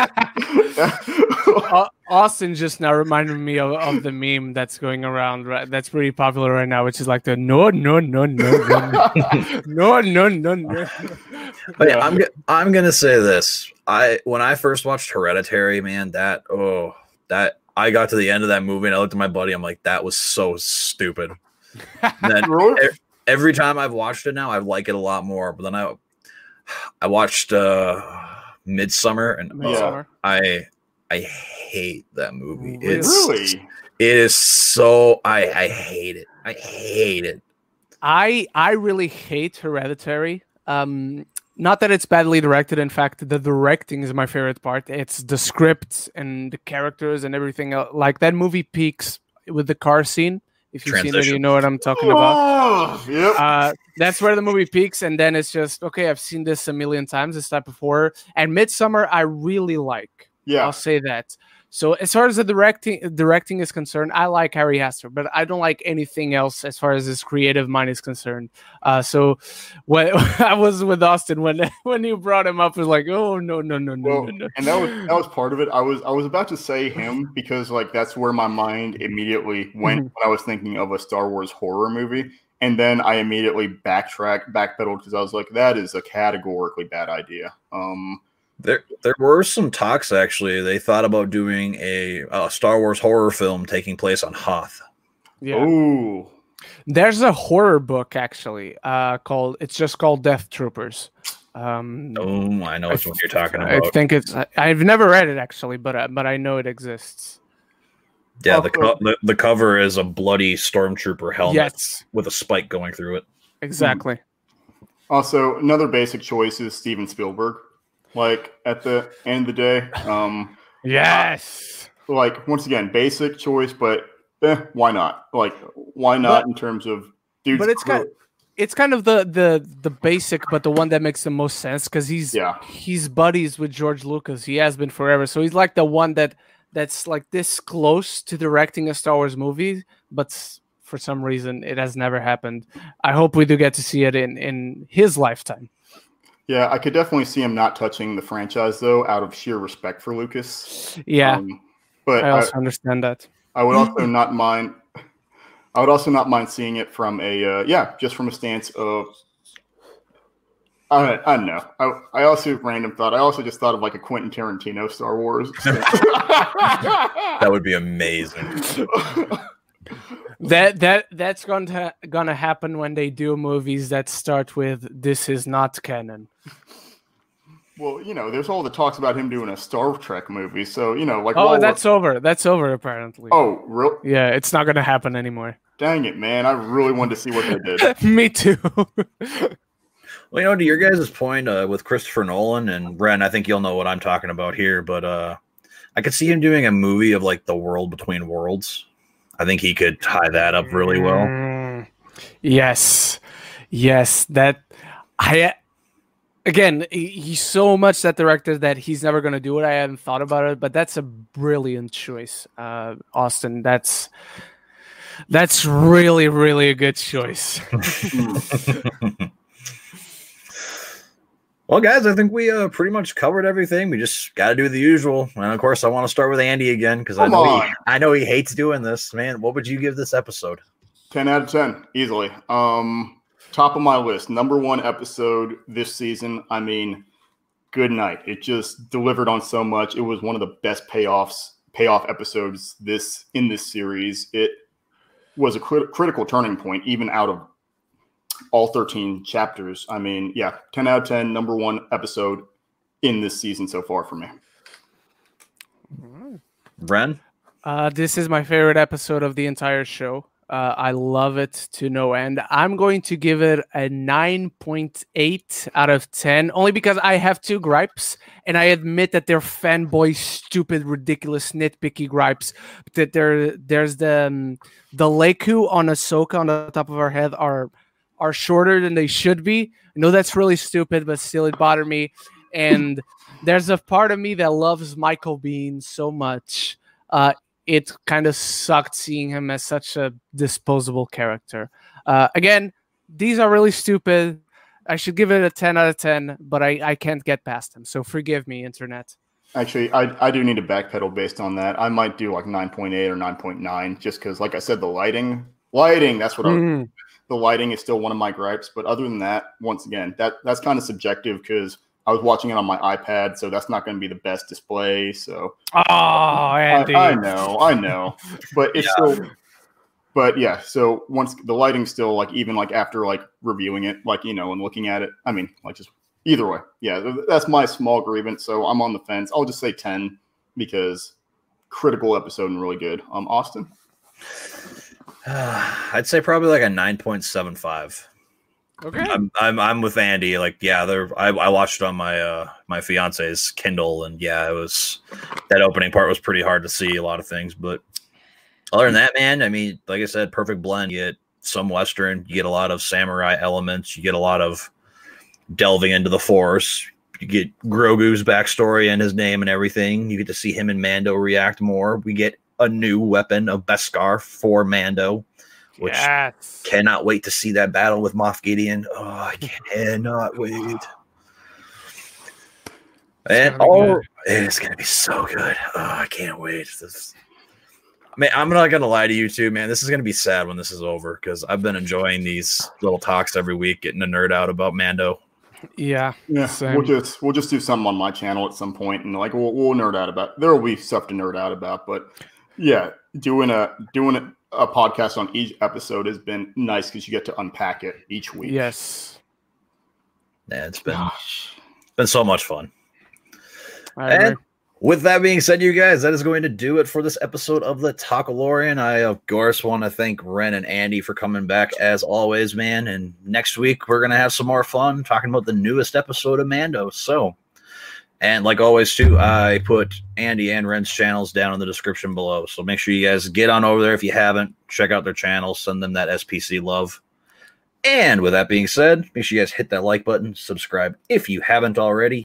Austin just now reminded me of, of, the meme that's going around. Right, that's pretty popular right now, which is like the no, no, no, no, no, no, no, no, no. But yeah, I'm I'm gonna say this. I when I first watched Hereditary, man, that oh that I got to the end of that movie and I looked at my buddy. I'm like, that was so stupid. then every time I've watched it now, I like it a lot more. But then I I watched uh Midsommar and uh, I I hate that movie. Really? It's it is so I I hate it. I hate it. I I really hate Hereditary. Um not that it's badly directed. In fact, the directing is my favorite part. It's the script and the characters and everything. Else. Like that movie peaks with the car scene. If you've Transition. seen it, you know what I'm talking about. Oh, yep. Uh, that's where the movie peaks, and then it's just okay. I've seen this a million times. This type of horror, and Midsommar, I really like. Yeah, I'll say that. So as far as the directing directing is concerned, I like Ari Aster, but I don't like anything else as far as his creative mind is concerned. Uh, so when (laughs) I was with Austin when (laughs) when you brought him up, was like, oh no no no no well, no no. And that was that was part of it. I was I was about to say him because like that's where my mind immediately went mm-hmm. when I was thinking of a Star Wars horror movie. And then I immediately backtracked, backpedaled because I was like, that is a categorically bad idea. Um, there, there were some talks actually. They thought about doing a, a Star Wars horror film taking place on Hoth. Yeah. Ooh. There's a horror book actually uh, called. It's just called Death Troopers. Um, oh, I know which one you're talking about. I think it's. I've never read it actually, but uh, but I know it exists. Yeah, the, co- the, the cover is a bloody stormtrooper helmet yes. with a spike going through it. Exactly. Also, another basic choice is Steven Spielberg. Like at the end of the day, um, (laughs) yes. Uh, like once again, basic choice, but eh, why not? Like why not but, in terms of dude? But it's kind. Of, it's kind of the the the basic, but the one that makes the most sense because he's yeah he's buddies with George Lucas. He has been forever, so he's like the one that that's like this close to directing a Star Wars movie, but for some reason it has never happened. I hope we do get to see it in in his lifetime. Yeah, I could definitely see him not touching the franchise though, out of sheer respect for Lucas. Yeah, um, but I also I, understand that. I would also (laughs) not mind. I would also not mind seeing it from a uh, yeah, just from a stance of. I, I don't know. I, I also random thought. I also just thought of like a Quentin Tarantino Star Wars. (laughs) (laughs) that would be amazing. That that that's going to gonna happen when they do movies that start with "This is not canon." Well, you know, there's all the talks about him doing a Star Trek movie, so you know, like oh, that's over. That's over apparently. Oh, real? Yeah, it's not gonna happen anymore. Dang it, man! I really wanted to see what they did. (laughs) Me too. (laughs) Well, you know, to your guys' point uh, with Christopher Nolan and Ren, I think you'll know what I'm talking about here, but uh, I could see him doing a movie of like the world between worlds. I think he could tie that up really well. Mm, yes, yes. That I again, he's so much that director that he's never going to do it. I haven't thought about it, but that's a brilliant choice, uh, Austin. That's that's really, really a good choice. (laughs) (laughs) (laughs) Well, guys, I think we uh, pretty much covered everything. We just got to do the usual, and of course, I want to start with Andy again because I know he. I know he hates doing this. Man, what would you give this episode? 10 out of 10 easily um top of my list number one episode this season i mean good night it just delivered on so much it was one of the best payoffs payoff episodes this in this series it was a crit- critical turning point even out of all 13 chapters i mean yeah 10 out of 10 number one episode in this season so far for me Ren? Uh, this is my favorite episode of the entire show. Uh, I love it to no end. I'm going to give it a 9.8 out of 10, only because I have two gripes, and I admit that they're fanboy, stupid, ridiculous, nitpicky gripes. That there, there's the um, the Leku on Ahsoka on the top of our head are are shorter than they should be. I know that's really stupid, but still, it bothered me. And there's a part of me that loves Michael Biehn so much. Uh, it kind of sucked seeing him as such a disposable character. Uh, again, these are really stupid. I should give it a 10 out of 10, but I, I can't get past them. So forgive me, internet. Actually, I, I do need to backpedal based on that. I might do like 9.8 or 9.9 just because, like I said, the lighting, lighting, that's what I, Mm, the lighting is still one of my gripes. But other than that, once again, that that's kind of subjective because I was watching it on my iPad, so that's not going to be the best display. So Oh, I, Andy. I know, I know, but it's still. But yeah, so once the lighting's still like even like after like reviewing it, like you know, and looking at it, I mean, like just either way, yeah, that's my small grievance. So I'm on the fence. I'll just say ten because critical episode and really good. Um, Austin, (sighs) I'd say probably like a 9.75. Okay. I'm, I'm I'm with Andy. Like, yeah, there. I, I watched it on my uh my fiance's Kindle, and yeah, it was that opening part was pretty hard to see a lot of things. But other than that, man, I mean, like I said, perfect blend. You get some Western, you get a lot of samurai elements, you get a lot of delving into the Force. You get Grogu's backstory and his name and everything. You get to see him and Mando react more. We get a new weapon of Beskar for Mando, which yes. Cannot wait to see that battle with Moff Gideon. Oh, I cannot wait. And gonna oh, it's gonna be so good. Oh, I can't wait. This, man, I'm not gonna lie to you too, man. This is gonna be sad when this is over because I've been enjoying these little talks every week, getting a nerd out about Mando. Yeah. yeah, Same. we'll just we'll just do something on my channel at some point, and like we'll, we'll nerd out about. There will be stuff to nerd out about, but yeah, doing a doing a, a podcast on each episode has been nice because you get to unpack it each week. Yes. Yeah, it's been Gosh. been so much fun. I agree. And with that being said, you guys, that is going to do it for this episode of the Talkalorian. I, of course, want to thank Ren and Andy for coming back as always, man. And next week, we're going to have some more fun talking about the newest episode of Mando. So, and like always, too, I put Andy and Ren's channels down in the description below. So make sure you guys get on over there if you haven't. Check out their channels, send them that SPC love. And with that being said, make sure you guys hit that like button, subscribe if you haven't already,